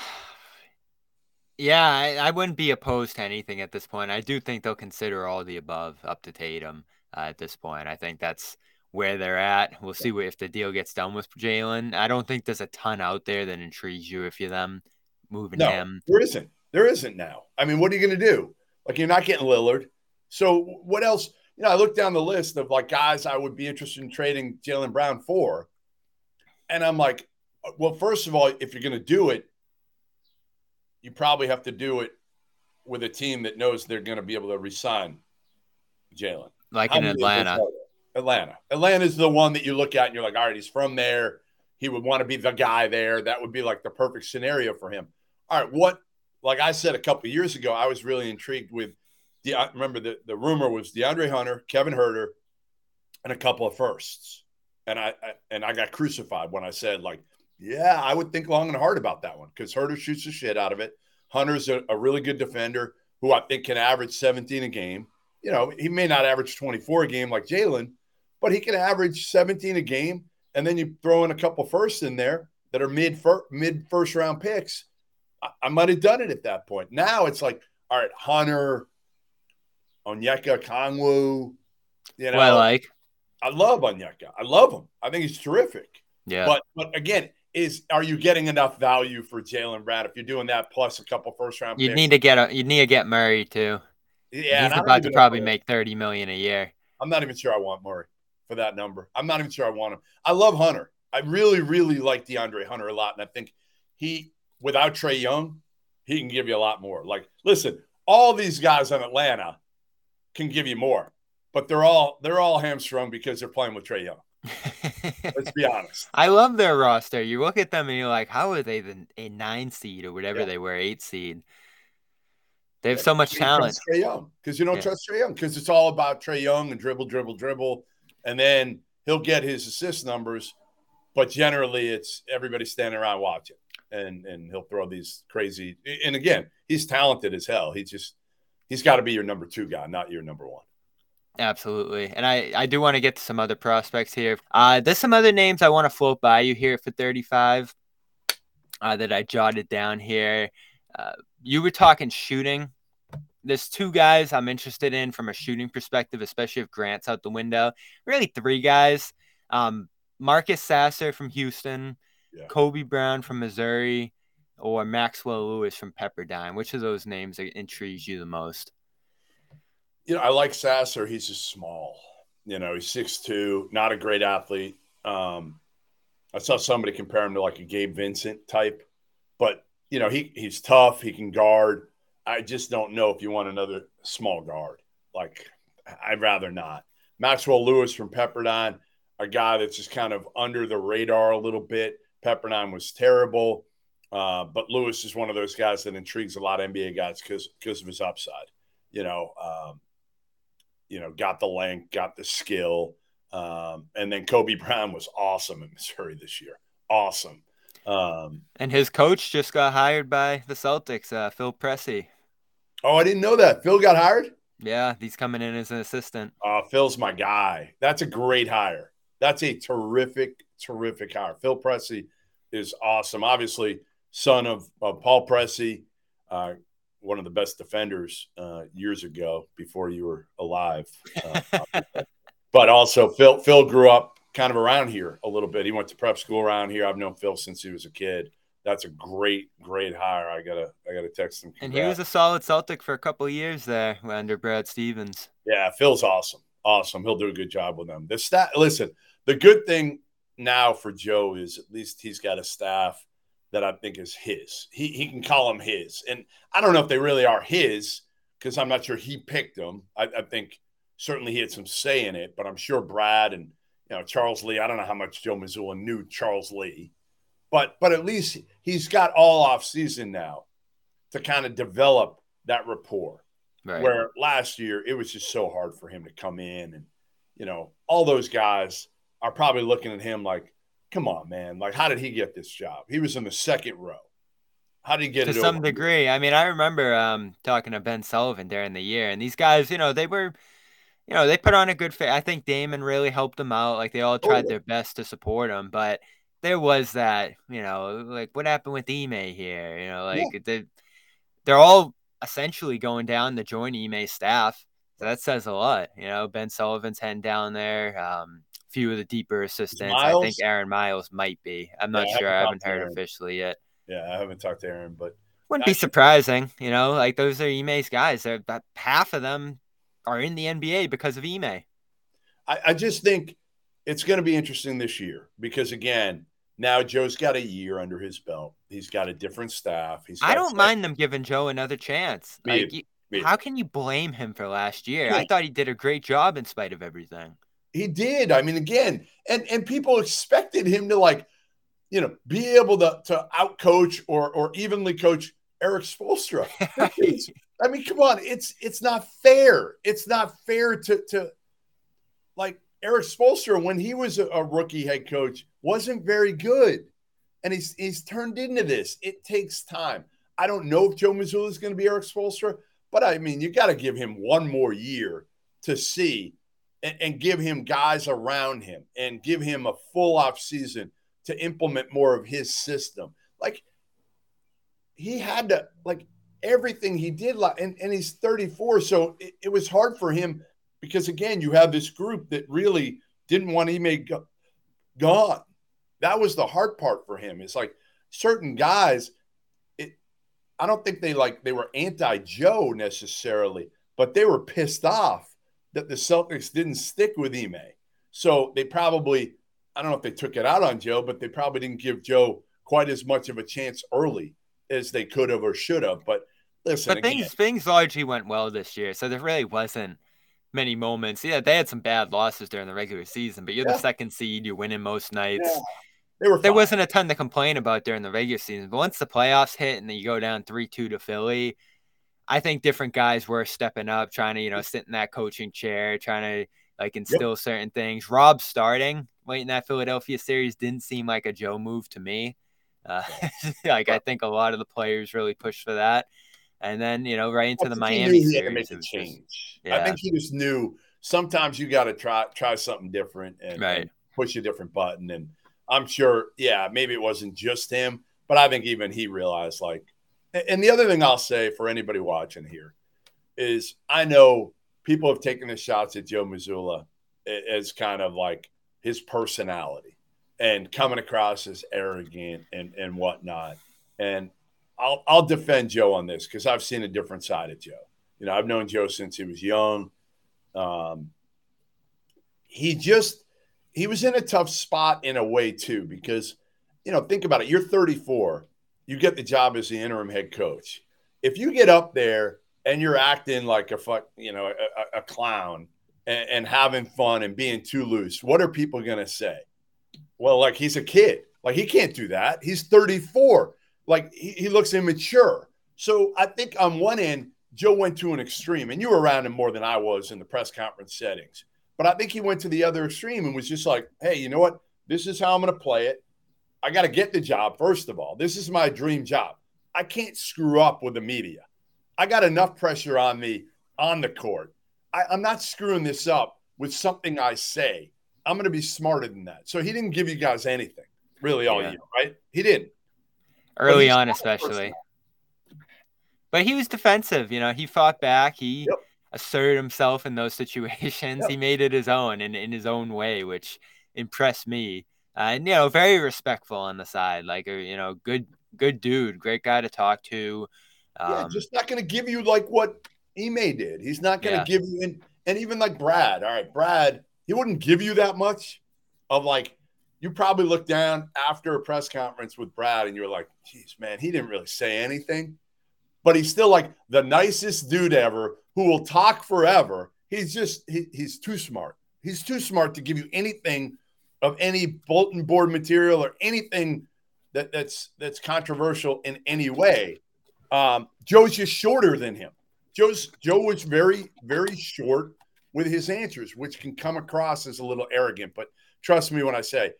Yeah, I, I, wouldn't be opposed to anything at this point. I do think they'll consider all the above up to Tatum uh, at this point. I think that's where they're at. We'll see if the deal gets done with jalen I don't think there's a ton out there that intrigues you if you're them moving no, him. There isn't. There isn't now. I mean, what are you going to do? Like, you're not getting Lillard. So, what else? You know, I looked down the list of like guys I would be interested in trading Jaylen Brown for. And I'm like, well, first of all, if you're going to do it, you probably have to do it with a team that knows they're going to be able to resign Jaylen. Like How in Atlanta. Atlanta. Atlanta is the one that you look at and you're like, all right, he's from there. He would want to be the guy there. That would be like the perfect scenario for him. All right, what? Like I said a couple years ago, I was really intrigued with. The, uh, remember the the rumor was DeAndre Hunter, Kevin Huerter, and a couple of firsts, and I, I and I got crucified when I said like yeah, I would think long and hard about that one because Huerter shoots the shit out of it. Hunter's a, a, really good defender who I think can average 17 a game. You know, he may not average 24 a game like Jaylen, but he can average 17 a game. And then you throw in a couple firsts in there that are mid fir- mid first round picks. I, I might have done it at that point. Now it's like, all right, Hunter, Onyeka Okongwu. You know, well, I like. I love Onyeka. I love him. I think he's terrific. Yeah. But but again, is are you getting enough value for Jaylen Brown if you're doing that plus a couple first round? You need to get a you need to get Murray too. Yeah, he's about to probably make thirty million a year. I'm not even sure I want Murray for that number. I'm not even sure I want him. I love Hunter. I really, really like DeAndre Hunter a lot, and I think he, without Trae Young, he can give you a lot more. Like, listen, all these guys in Atlanta can give you more, but they're all they're all hamstrung because they're playing with Trae Young. Let's be honest. I love their roster. You look at them and you're like, how are they the a nine seed or whatever yeah. they were, eight seed? They have so much talent. Trae Young, because you don't yeah. trust Trae Young, because it's all about Trae Young and dribble, dribble, dribble, and then he'll get his assist numbers, but generally it's everybody standing around watching, and and he'll throw these crazy. And again, he's talented as hell. He just he's got to be your number two guy, not your number one. Absolutely. And I, I do want to get to some other prospects here. Uh, there's some other names I want to float by you here for 35 uh, that I jotted down here. Uh, you were talking shooting. There's two guys I'm interested in from a shooting perspective, especially if Grant's out the window. Really, three guys. Um, Marcus Sasser from Houston, yeah. Kobe Brown from Missouri, or Maxwell Lewis from Pepperdine. Which of those names intrigues you the most? you know, I like Sasser. He's just small. You know, he's six two, not a great athlete. Um, I saw somebody compare him to like a Gabe Vincent type, but you know, he he's tough. He can guard. I just don't know if you want another small guard. Like, I'd rather not. Maxwell Lewis from Pepperdine. a guy that's just kind of under the radar a little bit. Pepperdine was terrible, uh, but Lewis is one of those guys that intrigues a lot of NBA guys because because of his upside. You know, um, you know, got the length, got the skill, um, and then Kobe Brown was awesome in Missouri this year. Awesome. Um, and his coach just got hired by the Celtics, uh, Phil Pressey. Oh, I didn't know that. Phil got hired. Yeah, he's coming in as an assistant. Uh, Phil's my guy. That's a great hire. That's a terrific, terrific hire. Phil Pressey is awesome. Obviously, son of, of Paul Pressey, uh, one of the best defenders uh, years ago before you were alive. Uh, but also, Phil Phil grew up kind of around here a little bit. He went to prep school around here. I've known Phil since he was a kid that's a great, great hire. I gotta, I gotta text him. Congrats. And he was a solid Celtic for a couple of years there under Brad Stevens. Yeah, Phil's awesome, awesome. He'll do a good job with them. The stat. Listen, the good thing now for Joe is at least he's got a staff that I think is his. He he can call them his, and I don't know if they really are his because I'm not sure he picked them. I, I think certainly he had some say in it, but I'm sure Brad and you know Charles Lee. I don't know how much Joe Mazzulla knew Charles Lee but but at least he's got all off season now to kind of develop that rapport. Right. Where last year it was just so hard for him to come in and you know all those guys are probably looking at him like, come on, man, like how did he get this job? He was in the second row. How did he get to it? To some degree, I mean, I remember um, talking to Ben Sullivan during the year, and these guys, you know, they were you know, they put on a good fit. I think Damon really helped them out. Like they all tried oh. their best to support him, but there was that, you know, like what happened with Ime here? You know, like yeah. they, they're all essentially going down to join Ime staff. So that says a lot. You know, Ben Sullivan's heading down there. Um, few of the deeper assistants. I think Aaron Miles might be. I'm not yeah, sure. I haven't, I haven't heard officially yet. Yeah, I haven't talked to Aaron, but wouldn't be surprising. You know, like those are Ime's guys. They're about half of them are in the NBA because of Ime. I, I just think it's going to be interesting this year because again, now Joe's got a year under his belt. He's got a different staff. He's I don't mind them giving Joe another chance. Me like, you, how can you blame him for last year? Yeah. I thought he did a great job in spite of everything. He did. I mean, again, and and people expected him to like, you know, be able to to outcoach or or evenly coach Erik Spoelstra. I mean, come on, it's it's not fair. It's not fair to to like Erik Spoelstra when he was a, a rookie head coach wasn't very good. And he's he's turned into this. It takes time. I don't know if Joe Mazzulla is going to be Erik Spoelstra, but I mean, you got to give him one more year to see and, and, give him guys around him and give him a full off season to implement more of his system. Like he had to like everything he did, like, and, and he's 34. So it, it was hard for him because again, you have this group that really didn't want Ime go, gone. That was the hard part for him. It's like certain guys, it I don't think they like they were anti-Joe necessarily, but they were pissed off that the Celtics didn't stick with Ime. So they probably, I don't know if they took it out on Joe, but they probably didn't give Joe quite as much of a chance early as they could have or should have. But listen, but things again, things largely went well this year, so there really wasn't many moments. Yeah, they had some bad losses during the regular season, but you're yeah. the second seed. You're winning most nights. Yeah. They were there wasn't a ton to complain about during the regular season. But once the playoffs hit and then you go down 3 2 to Philly, I think different guys were stepping up, trying to, you know, sit in that coaching chair, trying to like instill yep. certain things. Rob starting late in that Philadelphia series didn't seem like a Joe move to me. Uh, like I think a lot of the players really pushed for that and then you know right into the Miami he series. make a change. Just, yeah. I think he just knew sometimes you got to try try something different and, right. and, push a different button. And I'm sure, yeah, maybe it wasn't just him, but I think even he realized like. And the other thing I'll say for anybody watching here is I know people have taken the shots at Joe Mazzulla as kind of like his personality and coming across as arrogant and and whatnot. And I'll I'll defend Joe on this because I've seen a different side of Joe. You know, I've known Joe since he was young. Um, he just he was in a tough spot in a way too because you know think about it. You're 34. You get the job as the interim head coach. If you get up there and you're acting like a fuck, you know, a, a clown, and, and having fun and being too loose, what are people going to say? Well, like he's a kid. Like he can't do that. He's 34. Like he, he looks immature. So I think on one end, Joe went to an extreme, and you were around him more than I was in the press conference settings. But I think he went to the other extreme and was just like, hey, you know what? This is how I'm going to play it. I got to get the job, first of all. This is my dream job. I can't screw up with the media. I got enough pressure on me on the court. I, I'm not screwing this up with something I say. I'm going to be smarter than that. So he didn't give you guys anything really all Yeah. year, right? He didn't. Early on, not the first especially. But he was defensive. You know, he fought back. He Yep. asserted himself in those situations. Yep. He made it his own and in his own way, which impressed me. And you know, very respectful on the side. Like, uh, you know, good, good dude, great guy to talk to. Um, yeah, just not going to give you like what Ime did. He's not going to Yeah. give you, and, and even like Brad. All right, Brad, he wouldn't give you that much of like, you probably look down after a press conference with Brad and you're like, geez, man, he didn't really say anything. But he's still like the nicest dude ever who will talk forever. He's just, he, he's too smart. He's too smart to give you anything of any bulletin board material or anything that, that's that's controversial in any way. Um, Joe's just shorter than him. Joe's Joe was very, very short with his answers, which can come across as a little arrogant. But trust me when I say,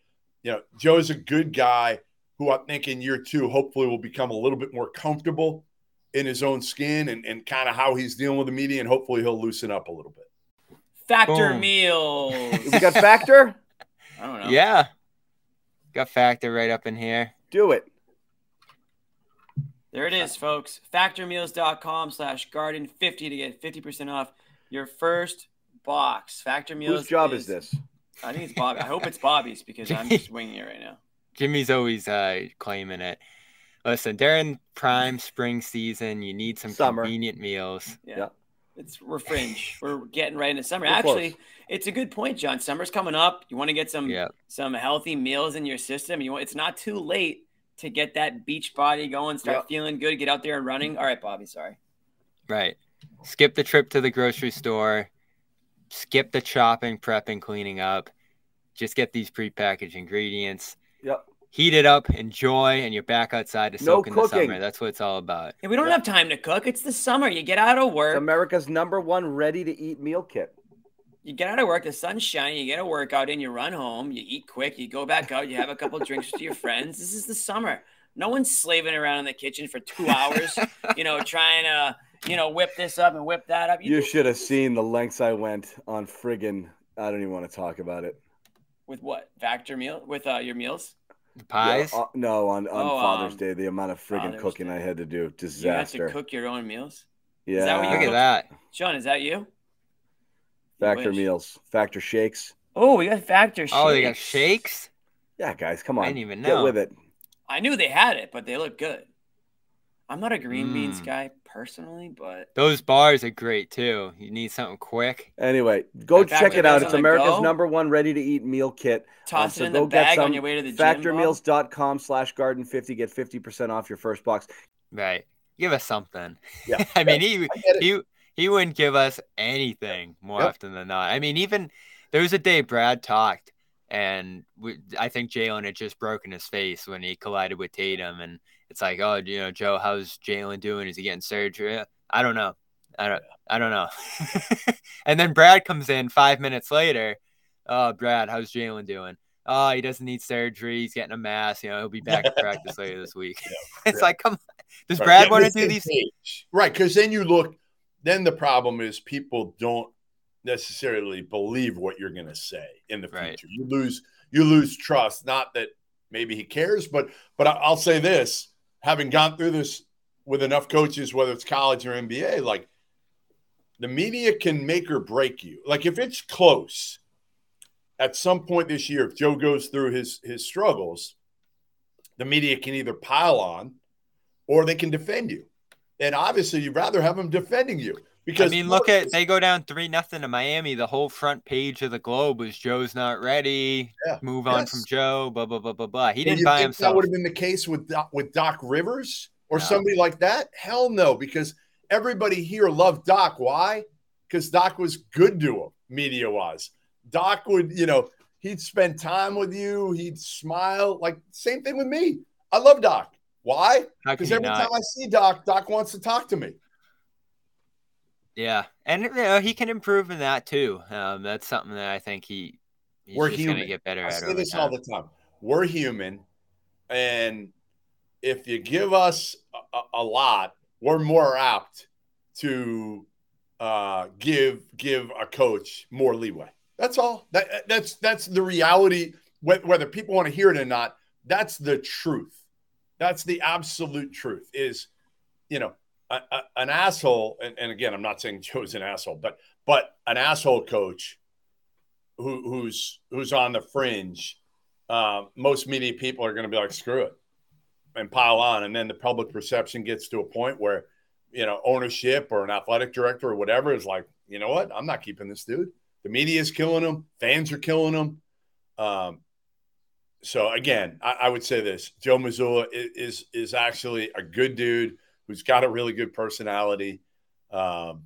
you know, Joe's a good guy who I think in year two hopefully will become a little bit more comfortable in his own skin and, and kind of how he's dealing with the media, and hopefully he'll loosen up a little bit. Factor Boom. meals. We got Factor? I don't know. yeah, got factor right up in here. Do it. There it is, folks. Factormeals.com slash garden 50 to get 50% off your first box. Factor Meals. Whose job is this? I think it's Bobby. I hope it's Bobby's because I'm just winging it right now. Jimmy's always uh, claiming it. Listen, during prime spring season, you need some Summer. convenient meals. Yeah. Yeah. It's we're fringe. We're getting right into summer. We're Actually, close. it's a good point, John. Summer's coming up. You want to get some Yeah, some healthy meals in your system. You want it's not too late to get that beach body going, start Yep. feeling good, get out there and running. All right, Bobby, sorry. right. Skip the trip to the grocery store. Skip the chopping, prepping, cleaning up. Just get these prepackaged ingredients. Yep. Heat it up, enjoy, and you're back outside to No soak in the cooking. summer. That's what it's all about. Hey, we don't Yeah. have time to cook. It's the summer. You get out of It's work. America's number one ready to eat meal kit. You get out of work, the sun's shining, you get a workout in, you run home, you eat quick, you go back out, you have a couple drinks with your friends. This is the summer. No one's slaving around in the kitchen for two hours, you know, trying to, you know, whip this up and whip that up. You should have seen the lengths I went on friggin' I don't even want to talk about it. with what? Factor meal with uh, your meals? The pies. Yeah, uh, no, on, on Oh, Father's um, Day, the amount of friggin' Father's cooking Day. I had to do, disaster. You have to cook your own meals? yeah. Is that what you Look at cook? that. Sean, is that you? You Factor wish. meals. Factor shakes. Oh, we got Factor Oh, they got shakes. shakes. Yeah, guys, come on. I didn't even Get know. with it. I knew they had it, but they look good. I'm not a green beans Mm. guy personally, but Those bars are great too. You need something quick. Anyway, go That check it out. It's America's go? number one ready to eat meal kit. toss so it in the go get bag on your way to the gym. Bob. Factormeals.com slash garden 50. Get 50% off your first box. Right. Give us something. Yeah. I mean, he I he he wouldn't give us anything more Yep. often than not. I mean, even there was a day Brad talked, and we, I think Jaylen had just broken his face when he collided with Tatum, and it's like, oh, you know, Joe, how's Jaylen doing? Is he getting surgery? I don't know. I don't. I don't know. and then Brad comes in five minutes later. Oh, Brad, how's Jaylen doing? Oh, he doesn't need surgery. He's getting a mass. You know, he'll be back to practice later this week. it's yeah. like, come on. Does Right. Brad Get want to do these? page. Right. Because then you look, then the problem is people don't necessarily believe what you're going to say in the future. Right. You lose, you lose trust. Not that maybe he cares, but, but I'll say this having gone through this with enough coaches, whether it's college or NBA, like the media can make or break you. Like if it's close at some point this year, if Joe goes through his, his struggles, the media can either pile on or they can defend you. And obviously, you'd rather have them defending you I mean, look at they go down three nothing to Miami. The whole front page of the Globe was Joe's not ready. Yeah. Move on from Joe. Blah blah blah blah blah. He didn't you buy think himself. That would have been the case with Doc, with Doc Rivers or No. somebody like that. Hell no, because everybody here loved Doc. Why? Because Doc was good to him. media wise. Doc would, you know, he'd spend time with you, he'd smile. Like, same thing with me. I love Doc. Why? Because every not? time I see Doc, Doc wants to talk to me. Yeah, and you know, he can improve in that too. Um, that's something that I think he he's We're gonna human. get better I at. say this time. all the time. We're human, and if you give us a, a- a lot, we're more apt to uh, give give a coach more leeway. That's all. That that's that's the reality. Whether people want to hear it or not, that's the truth. That's the absolute truth. Is you know a, an asshole, and, and again, I'm not saying Joe's an asshole, but but an asshole coach who, who's who's on the fringe, uh, most media people are going to be like, screw it, and pile on, and then the public perception gets to a point where, you know, ownership or an athletic director or whatever is like, you know what, I'm not keeping this dude. The media is killing him. Fans are killing him. Um, so again, I, I would say this: Joe Mazzulla is, is is actually a good dude who's got a really good personality. Um,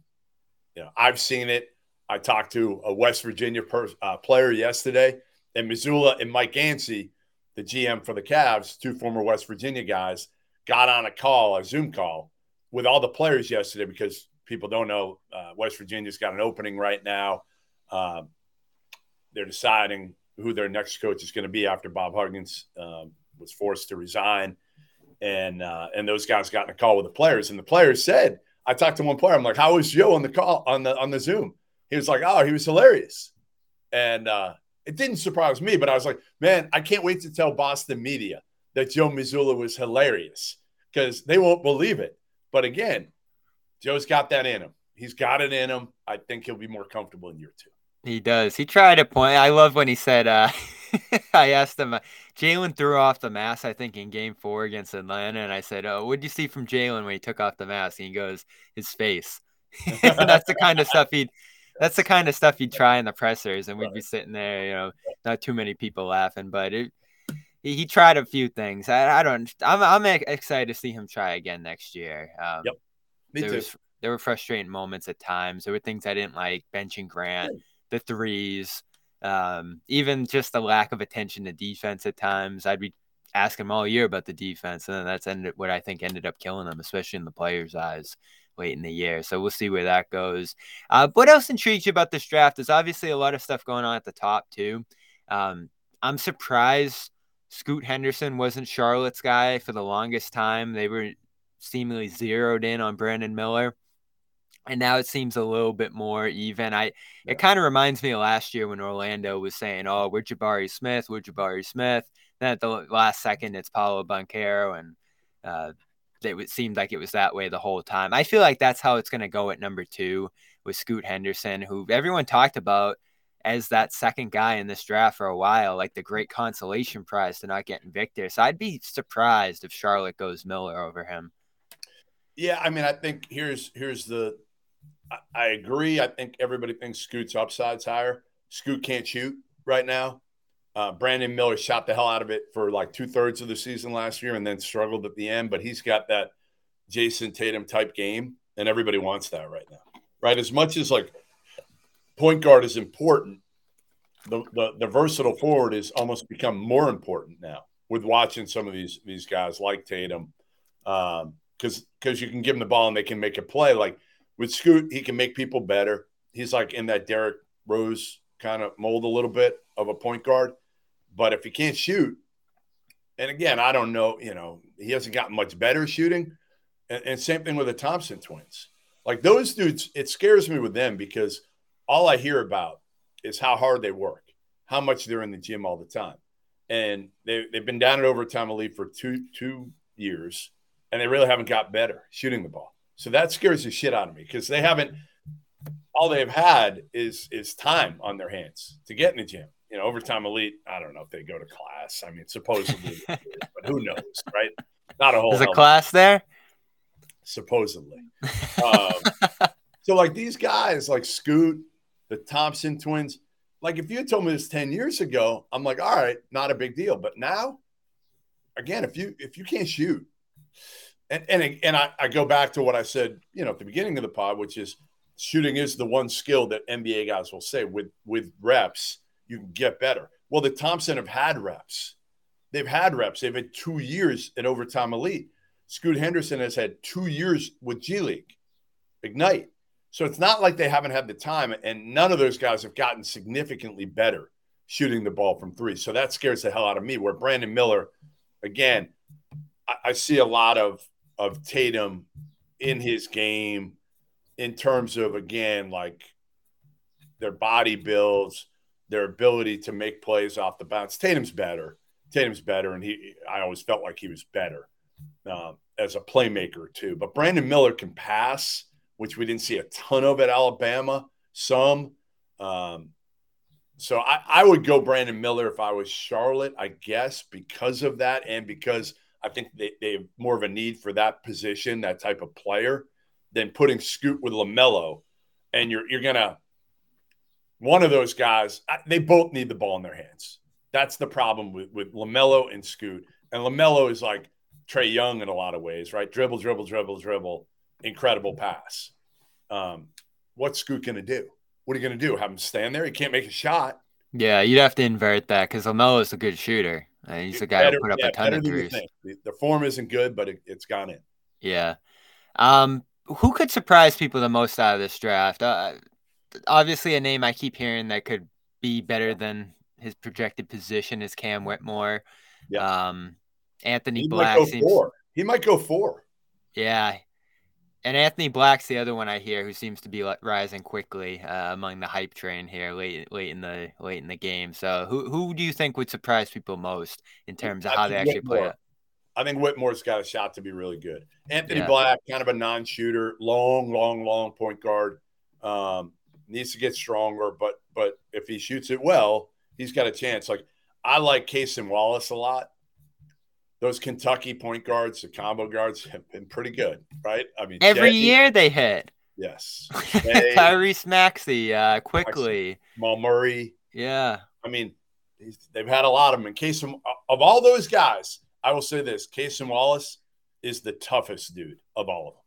you know, I've seen it. I talked to a West Virginia per, uh, player yesterday, and Mazzulla and Mike Gansey, the GM for the Cavs, two former West Virginia guys, got on a call, a Zoom call, with all the players yesterday because people don't know uh, West Virginia's got an opening right now. Um, they're deciding who their next coach is going to be after Bob Huggins um, was forced to resign, and uh, and those guys got in a call with the players, and the players said, I talked to one player, I'm like, how was Joe on the call on the on the Zoom? He was like, oh, he was hilarious, and uh, it didn't surprise me, but I was like, man, I can't wait to tell Boston media that Joe Mazzulla was hilarious because they won't believe it. But again, Joe's got that in him. He's got it in him. I think he'll be more comfortable in year two. He does. He tried a point. I love when he said, uh, I asked him, uh, Jaylen threw off the mask, I think, in game four against Atlanta. And I said, Oh, what'd you see from Jaylen when he took off the mask? And he goes, His face. that's the kind of stuff he'd. That's the kind of stuff he'd try in the pressers, and we'd be sitting there, you know, not too many people laughing, but it, he, he tried a few things. I, I don't. I'm I'm excited to see him try again next year. Um, Yep. Me there too. was there were frustrating moments at times. There were things I didn't like, benching Grant, the threes, um, even just the lack of attention to defense at times. I'd be asking him all year about the defense, and that's ended what I think ended up killing them, especially in the players' eyes late in the year. So we'll see where that goes. Uh, what else intrigues you about this draft? There's obviously a lot of stuff going on at the top too. Um, I'm surprised Scoot Henderson wasn't Charlotte's guy for the longest time. They were seemingly zeroed in on Brandon Miller. And now it seems a little bit more even. I it kind of reminds me of last year when Orlando was saying, "Oh, we're Jabari Smith, we're Jabari Smith." Then at the last second, it's Paolo Banchero, and uh, it seemed like it was that way the whole time. I feel like that's how it's going to go at number two with Scoot Henderson, who everyone talked about as that second guy in this draft for a while, like the great consolation prize to not getting Victor. So I'd be surprised if Charlotte goes Miller over him. Yeah, I mean, I think here's here's the. I, agree. I think everybody thinks Scoot's upside's higher. Scoot can't shoot right now. Uh, Brandon Miller shot the hell out of it for like two thirds of the season last year, and then struggled at the end. But he's got that Jayson Tatum type game, and everybody wants that right now. Right, as much as like point guard is important, the the, the versatile forward is almost become more important now with watching some of these these guys like Tatum. Um, because because you can give them the ball and they can make a play. Like with Scoot, he can make people better. He's like in that Derrick Rose kind of mold a little bit of a point guard. But if he can't shoot, and again, I don't know, you know, he hasn't gotten much better shooting. And, and same thing with the Thompson twins. Like those dudes, it scares me with them because all I hear about is how hard they work, how much they're in the gym all the time. And they, they've been down at overtime elite for two two years and they really haven't got better shooting the ball. So that scares the shit out of me because they haven't. All they've had is is time on their hands to get in the gym. You know, overtime elite. I don't know if they go to class. I mean, supposedly, but who knows, right? Not a whole. There's a class there. supposedly. Um, so like these guys, like Scoot, the Thompson twins. Like if you had told me this ten years ago, I'm like, all right, not a big deal. But now, again, if you if you can't shoot, and and and I, I go back to what I said, you know, at the beginning of the pod, which is shooting is the one skill that NBA guys will say with with reps you can get better. Well, the Thompson have had reps. They've had reps. They've had two years at overtime elite. Scoot Henderson has had two years with G League, Ignite. So it's not like they haven't had the time, and none of those guys have gotten significantly better shooting the ball from three. So that scares the hell out of me. Where Brandon Miller, again, I, I see a lot of of Tatum in his game in terms of again like their body builds, their ability to make plays off the bounce. Tatum's better. Tatum's better, and he I always felt like he was better um, as a playmaker too. But Brandon Miller can pass, which we didn't see a ton of at Alabama. Some. Um, so I, I would go Brandon Miller if I was Charlotte, I guess, because of that, and because I think they, they have more of a need for that position, that type of player, than putting Scoot with LaMelo. And you're you're gonna one of those guys. They both need the ball in their hands. That's the problem with with LaMelo and Scoot. And LaMelo is like Trae Young in a lot of ways, right? Dribble, dribble, dribble, dribble, incredible pass. Um, what's Scoot going to do? What are you going to do? Have him stand there? He can't make a shot. Yeah, you'd have to invert that because LaMelo is a good shooter. Uh, he's a guy who put up yeah, a ton of better threes. The, the form isn't good, but it, it's gone in. Yeah. Um, who could surprise people the most out of this draft? Uh, obviously, a name I keep hearing that could be better than his projected position is Cam Whitmore. Yeah. Um, Anthony He might Black go seems. He might go four. yeah. And Anthony Black's the other one I hear who seems to be like, rising quickly uh, among the hype train here late late in the late in the game. So who who do you think would surprise people most in terms of I how they actually play it? I think Whitmore's got a shot to be really good. Anthony Yeah. Black, kind of a non-shooter, long, long, long point guard. Um, needs to get stronger, but but if he shoots it well, he's got a chance. Like I like Cason Wallace a lot. Those Kentucky point guards, the combo guards, have been pretty good, right? I mean, Every year they hit. yes. Jay, Tyrese Maxey, uh, quickly. Mal Murray. Yeah. I mean, they've had a lot of them. And Cason, of all those guys, I will say this: Cason Wallace is the toughest dude of all of them.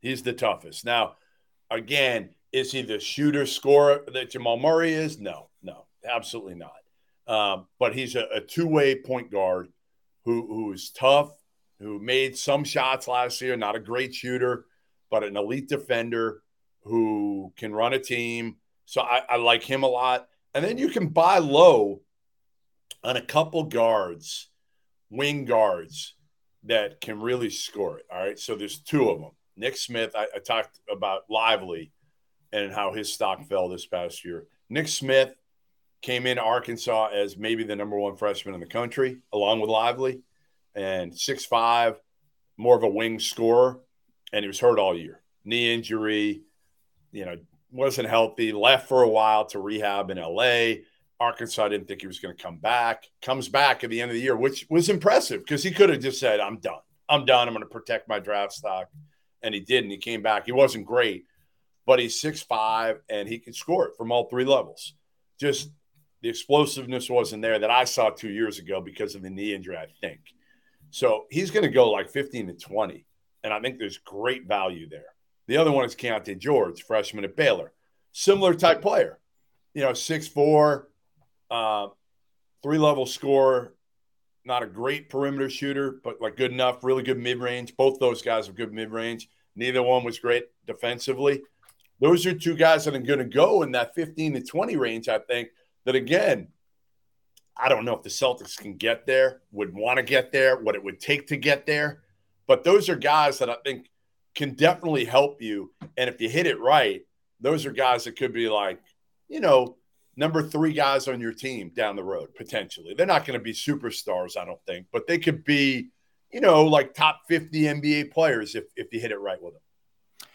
He's the toughest. Now, again, is he the shooter scorer that Jamal Murray is? No, no, absolutely not. Um, but he's a, a two-way point guard who who is tough, who made some shots last year. Not a great shooter, but an elite defender who can run a team. So I, I like him a lot. And then you can buy low on a couple guards, wing guards that can really score it. All right. So there's two of them. Nick Smith, I, I talked about Lively and how his stock fell this past year. Nick Smith came in Arkansas as maybe the number one freshman in the country, along with Lively, and six five, more of a wing scorer, and he was hurt all year, knee injury, you know, wasn't healthy, left for a while to rehab in LA. Arkansas didn't think he was going to come back. Comes back at the end of the year, which was impressive because he could have just said, I'm done. I'm done. I'm going to protect my draft stock. And he did. And he came back. He wasn't great, but he's six five and he can score it from all three levels. Just the explosiveness wasn't there that I saw two years ago because of the knee injury, I think. So he's going to go like 15 to 20. And I think there's great value there. The other one is Keyonte George, freshman at Baylor. Similar type player, you know, six four, uh, three level scorer, not a great perimeter shooter, but like good enough, really good mid range. Both those guys have good mid range. Neither one was great defensively. Those are two guys that are going to go in that 15 to 20 range, I think. That again, I don't know if the Celtics can get there, would want to get there, what it would take to get there. But those are guys that I think can definitely help you. And if you hit it right, those are guys that could be like, you know, number three guys on your team down the road, potentially. They're not going to be superstars, I don't think, but they could be, you know, like top 50 NBA players if, if you hit it right with them.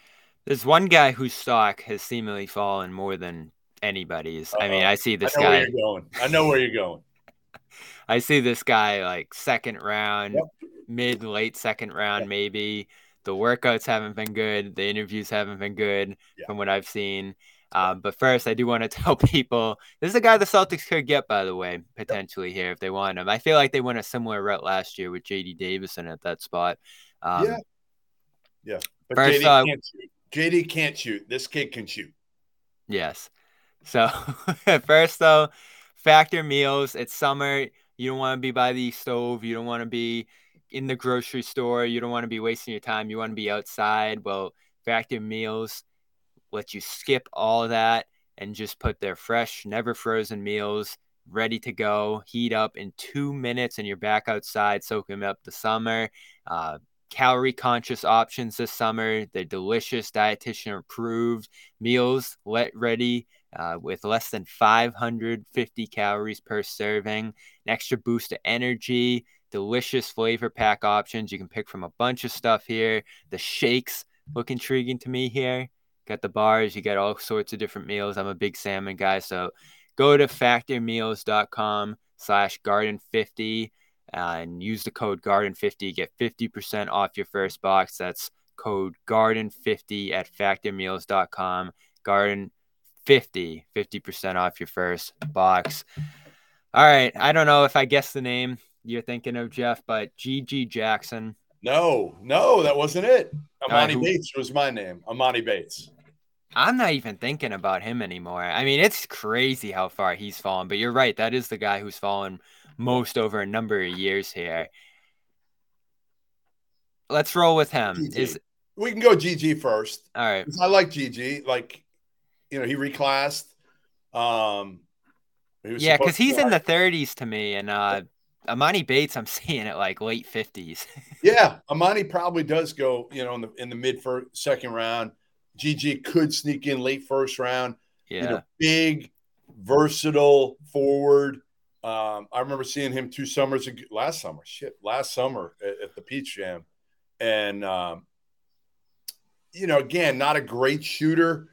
There's one guy whose stock has seemingly fallen more than anybody's. I mean. I see this I guy. going. I know where you're going. I see this guy like second round, Yep. mid late second round, Yep. maybe. The workouts haven't been good. The interviews haven't been good Yeah. from what I've seen. Um, but first, I do want to tell people this is a guy the Celtics could get, by the way, potentially here if they want him. I feel like they went a similar route last year with JD Davison at that spot. Um, Yeah. yeah. But First, JD uh, can't shoot. JD can't shoot. This kid can shoot. Yes. So first though, factor meals. It's summer. You don't want to be by the stove. You don't want to be in the grocery store. You don't want to be wasting your time. You want to be outside. Well, factor meals let you skip all that and just put their fresh, never frozen meals ready to go, heat up in two minutes, and you're back outside soaking up the summer. Uh, calorie conscious options this summer. They're delicious, dietitian approved meals, let ready uh, with less than 550 calories per serving. An extra boost of energy, delicious flavor pack options. You can pick from a bunch of stuff here. The shakes look intriguing to me here. Got the bars, you got all sorts of different meals. I'm a big salmon guy, so go to factormeals.com slash garden50 uh, and use the code garden50 get 50% off your first box that's code garden50 at factormeals.com garden 50 50% off your first box all right i don't know if i guess the name you're thinking of jeff but gg jackson No, no, that wasn't it. Uh, Emoni who- Bates was my name. Emoni Bates. i'm not even thinking about him anymore i mean it's crazy how far he's fallen but you're right that is the guy who's fallen most over a number of years here let's roll with him GG. is We can go GG first. All right. I like GG. Like, you know, he reclassed. Um, he was Yeah, because he's in the 30s to me, and uh, Emoni Bates, I'm seeing it like late 50s. Yeah, Emoni probably does go. You know, in the in the mid first second round. GG could sneak in late first round. yeah, You know, big, versatile forward. Um, I remember seeing him two summers ago, last summer. Shit, last summer at, at the Peach Jam, and um, you know, again, not a great shooter,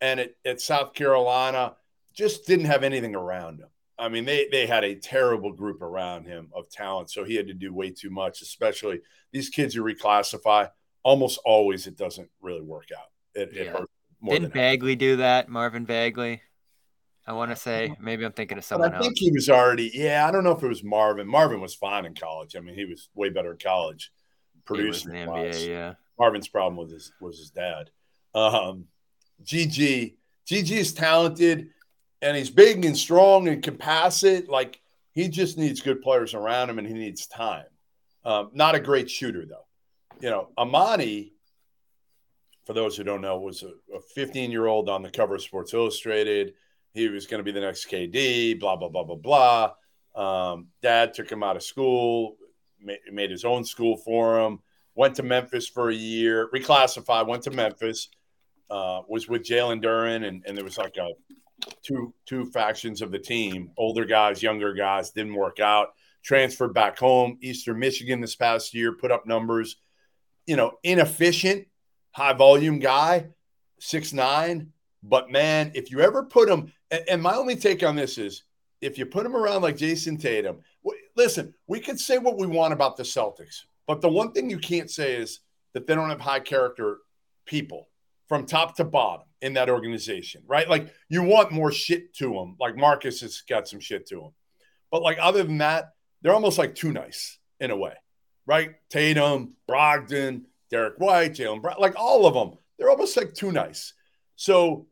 and at, at South Carolina, just didn't have anything around him. I mean, they they had a terrible group around him of talent, so he had to do way too much. Especially these kids who reclassify, almost always it doesn't really work out. It, it hurts more didn't Bagley do that? Marvin Bagley. I want to say maybe I'm thinking of someone else. I think else. he was already, yeah, I don't know if it was Marvin. Marvin was fine in college. I mean, he was way better in college, producing. in the. NBA, yeah. Marvin's problem was his was his dad. Um, GG, GG is talented and he's big and strong and compassionate. Like he just needs good players around him and he needs time. Um, not a great shooter though. You know, Emoni, for those who don't know, was a 15 year old on the cover of Sports Illustrated. He was going to be the next KD. Blah blah blah blah blah. Um, dad took him out of school, ma- made his own school for him went to Memphis for a year, reclassified, went to Memphis, uh, was with Jalen Duren, and, and there was like a two two factions of the team, older guys, younger guys, didn't work out. Transferred back home, Eastern Michigan this past year, put up numbers. You know, inefficient, high volume guy, six nine. But man, if you ever put him, and, and my only take on this is if you put him around like Jayson Tatum, w- listen, we could say what we want about the Celtics, but the one thing you can't say is that they don't have high character people from top to bottom in that organization, right? Like you want more shit to them. Like Marcus has got some shit to him, but like other than that, they're almost like too nice in a way, right? Tatum, Brogdon, Derrick White, Jaylen Brown, like all of them, they're almost like too nice. So,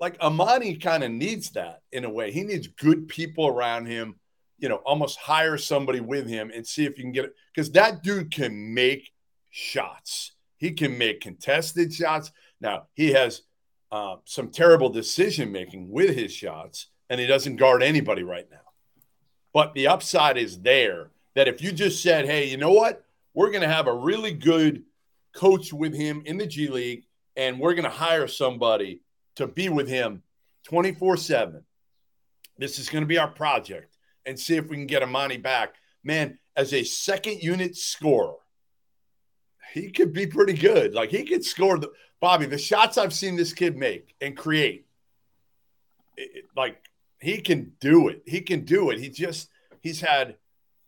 like Emoni kind of needs that in a way. He needs good people around him. You know, almost hire somebody with him and see if you can get it because that dude can make shots. He can make contested shots. Now he has uh, some terrible decision making with his shots, and he doesn't guard anybody right now. But the upside is there that if you just said, "Hey, you know what? We're going to have a really good coach with him in the G League, and we're going to hire somebody to be with him 24 7. This is going to be our project and see if we can get Emoni back. Man, as a second unit scorer, he could be pretty good. Like he could score the Bobby, the shots I've seen this kid make and create, it- like he can do it. He can do it. He just, he's had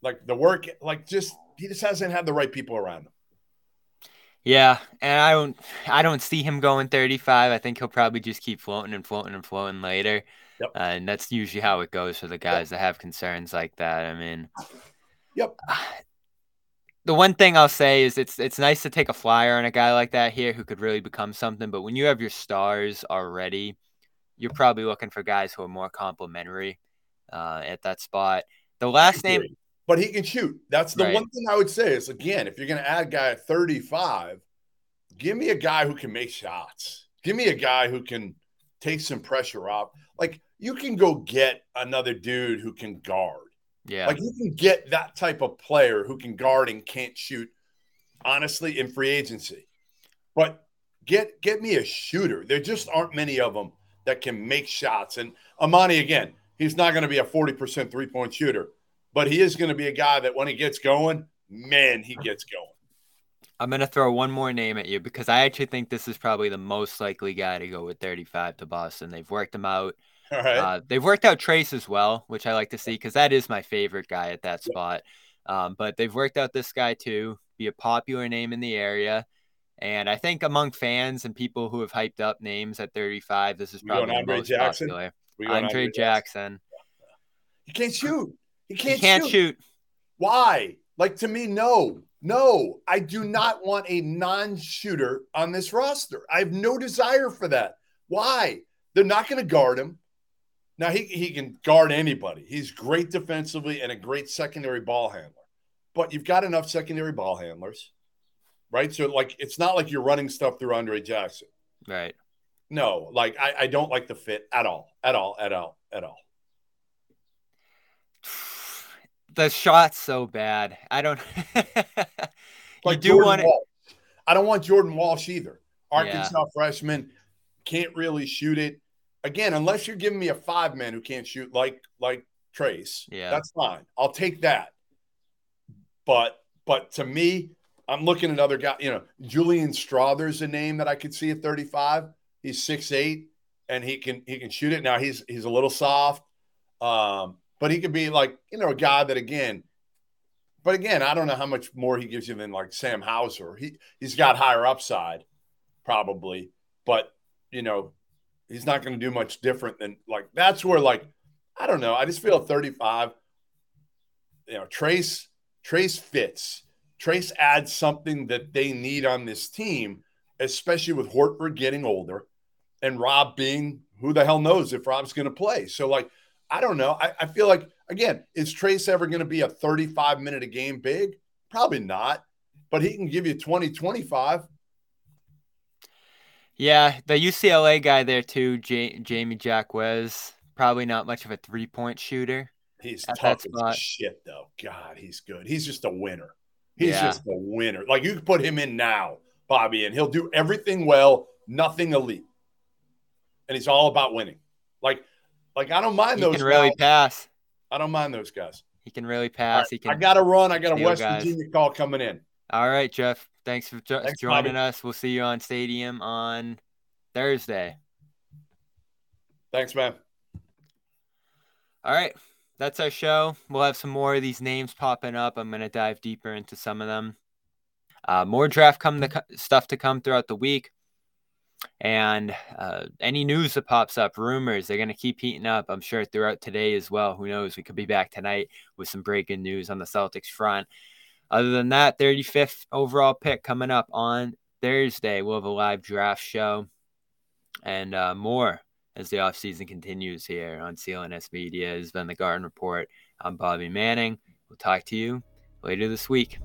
like the work, like just, he just hasn't had the right people around him. Yeah, and I don't I don't see him going 35. I think he'll probably just keep floating and floating and floating later. Yep. Uh, and that's usually how it goes for the guys that have concerns like that. I mean, Yep. The one thing I'll say is it's it's nice to take a flyer on a guy like that here who could really become something. But when you have your stars already, you're probably looking for guys who are more complimentary uh, at that spot. The last name, but he can shoot. That's the Right. one thing I would say is again, if you're going to add a guy at 35, give me a guy who can make shots. Give me a guy who can take some pressure off. Like you can go get another dude who can guard. Yeah, Like you can get that type of player who can guard and can't shoot, honestly, in free agency. But get get me a shooter. There just aren't many of them that can make shots. And Emoni, again, he's not going to be a 40% three point shooter, but he is going to be a guy that when he gets going, man, he gets going. I'm gonna throw one more name at you because I actually think this is probably the most likely guy to go with 35 to Boston. They've worked him out. All right. Uh, they've worked out Trayce as well, which I like to see because that is my favorite guy at that spot. Um, but they've worked out this guy too, be a popular name in the area. And I think among fans and people who have hyped up names at 35, this is probably the Andre most Jackson? popular. We going Andre Jackson. He can't shoot. He He can't, can't shoot. Why? Like to me, no, no. I do not want a non-shooter on this roster. I have no desire for that. Why? They're not going to guard him. Now he he can guard anybody. He's great defensively and a great secondary ball handler. But you've got enough secondary ball handlers, right? So like it's not like you're running stuff through Andre Jackson. Right. No, like I, I don't like the fit at all, at all, at all, at all. The shot's so bad. I don't. Like do Jordan want it. Walsh. I don't want Jordan Walsh either. Arkansas freshman can't really shoot it. Again, unless you're giving me a five man who can't shoot like like Trayce, Yeah. that's fine. I'll take that. But but to me, I'm looking at other guys. You know, Julian Strawther's a name that I could see at 35. He's six eight, and he can he can shoot it. Now he's he's a little soft. Um, but he could be like, you know, a guy that again, but again, I don't know how much more he gives you than like Sam Hauser. He he's got higher upside, probably, but you know, he's not going to do much different than like that's where like I don't know. I just feel 35, you know, Trayce Trayce fits. Trayce adds something that they need on this team, especially with Horford getting older and Rob being who the hell knows if Rob's going to play. So like I don't know. I, I feel like again, is Trayce ever going to be a 35 minute a game big? Probably not, but he can give you 20, 25. Yeah, the UCLA guy there too, J- Jaime Jaquez. Probably not much of a three point shooter. He's tough as shit, though. God, he's good. He's just a winner. He's Yeah. just a winner. Like you could put him in now, Bobby, and he'll do everything well, nothing elite, and he's all about winning. Like, like I don't mind He those can really guys. pass. I don't mind those guys. He can really pass. right, He can. I got to run. I got a West guys. Virginia call coming in. All right, Jeff. Thanks for jo- Thanks, joining Bobby. us. We'll see you on Stadium on Thursday. Thanks, man. All right, that's our show. We'll have some more of these names popping up. I'm gonna dive deeper into some of them. Uh, more draft come the stuff to come throughout the week, and uh, any news that pops up, rumors, they're gonna keep heating up. I'm sure throughout today as well. Who knows? We could be back tonight with some breaking news on the Celtics front. Other than that, 35th overall pick coming up on Thursday. We'll have a live draft show and uh, more as the offseason continues here on CLNS Media. Has been the Garden Report. I'm Bobby Manning. We'll talk to you later this week.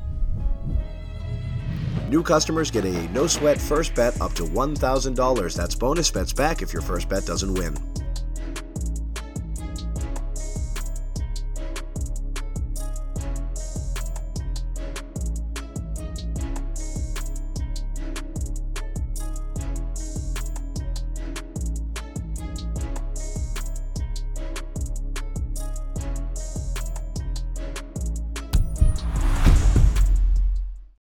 New customers get a no sweat first bet up to $1,000. That's bonus bets back if your first bet doesn't win.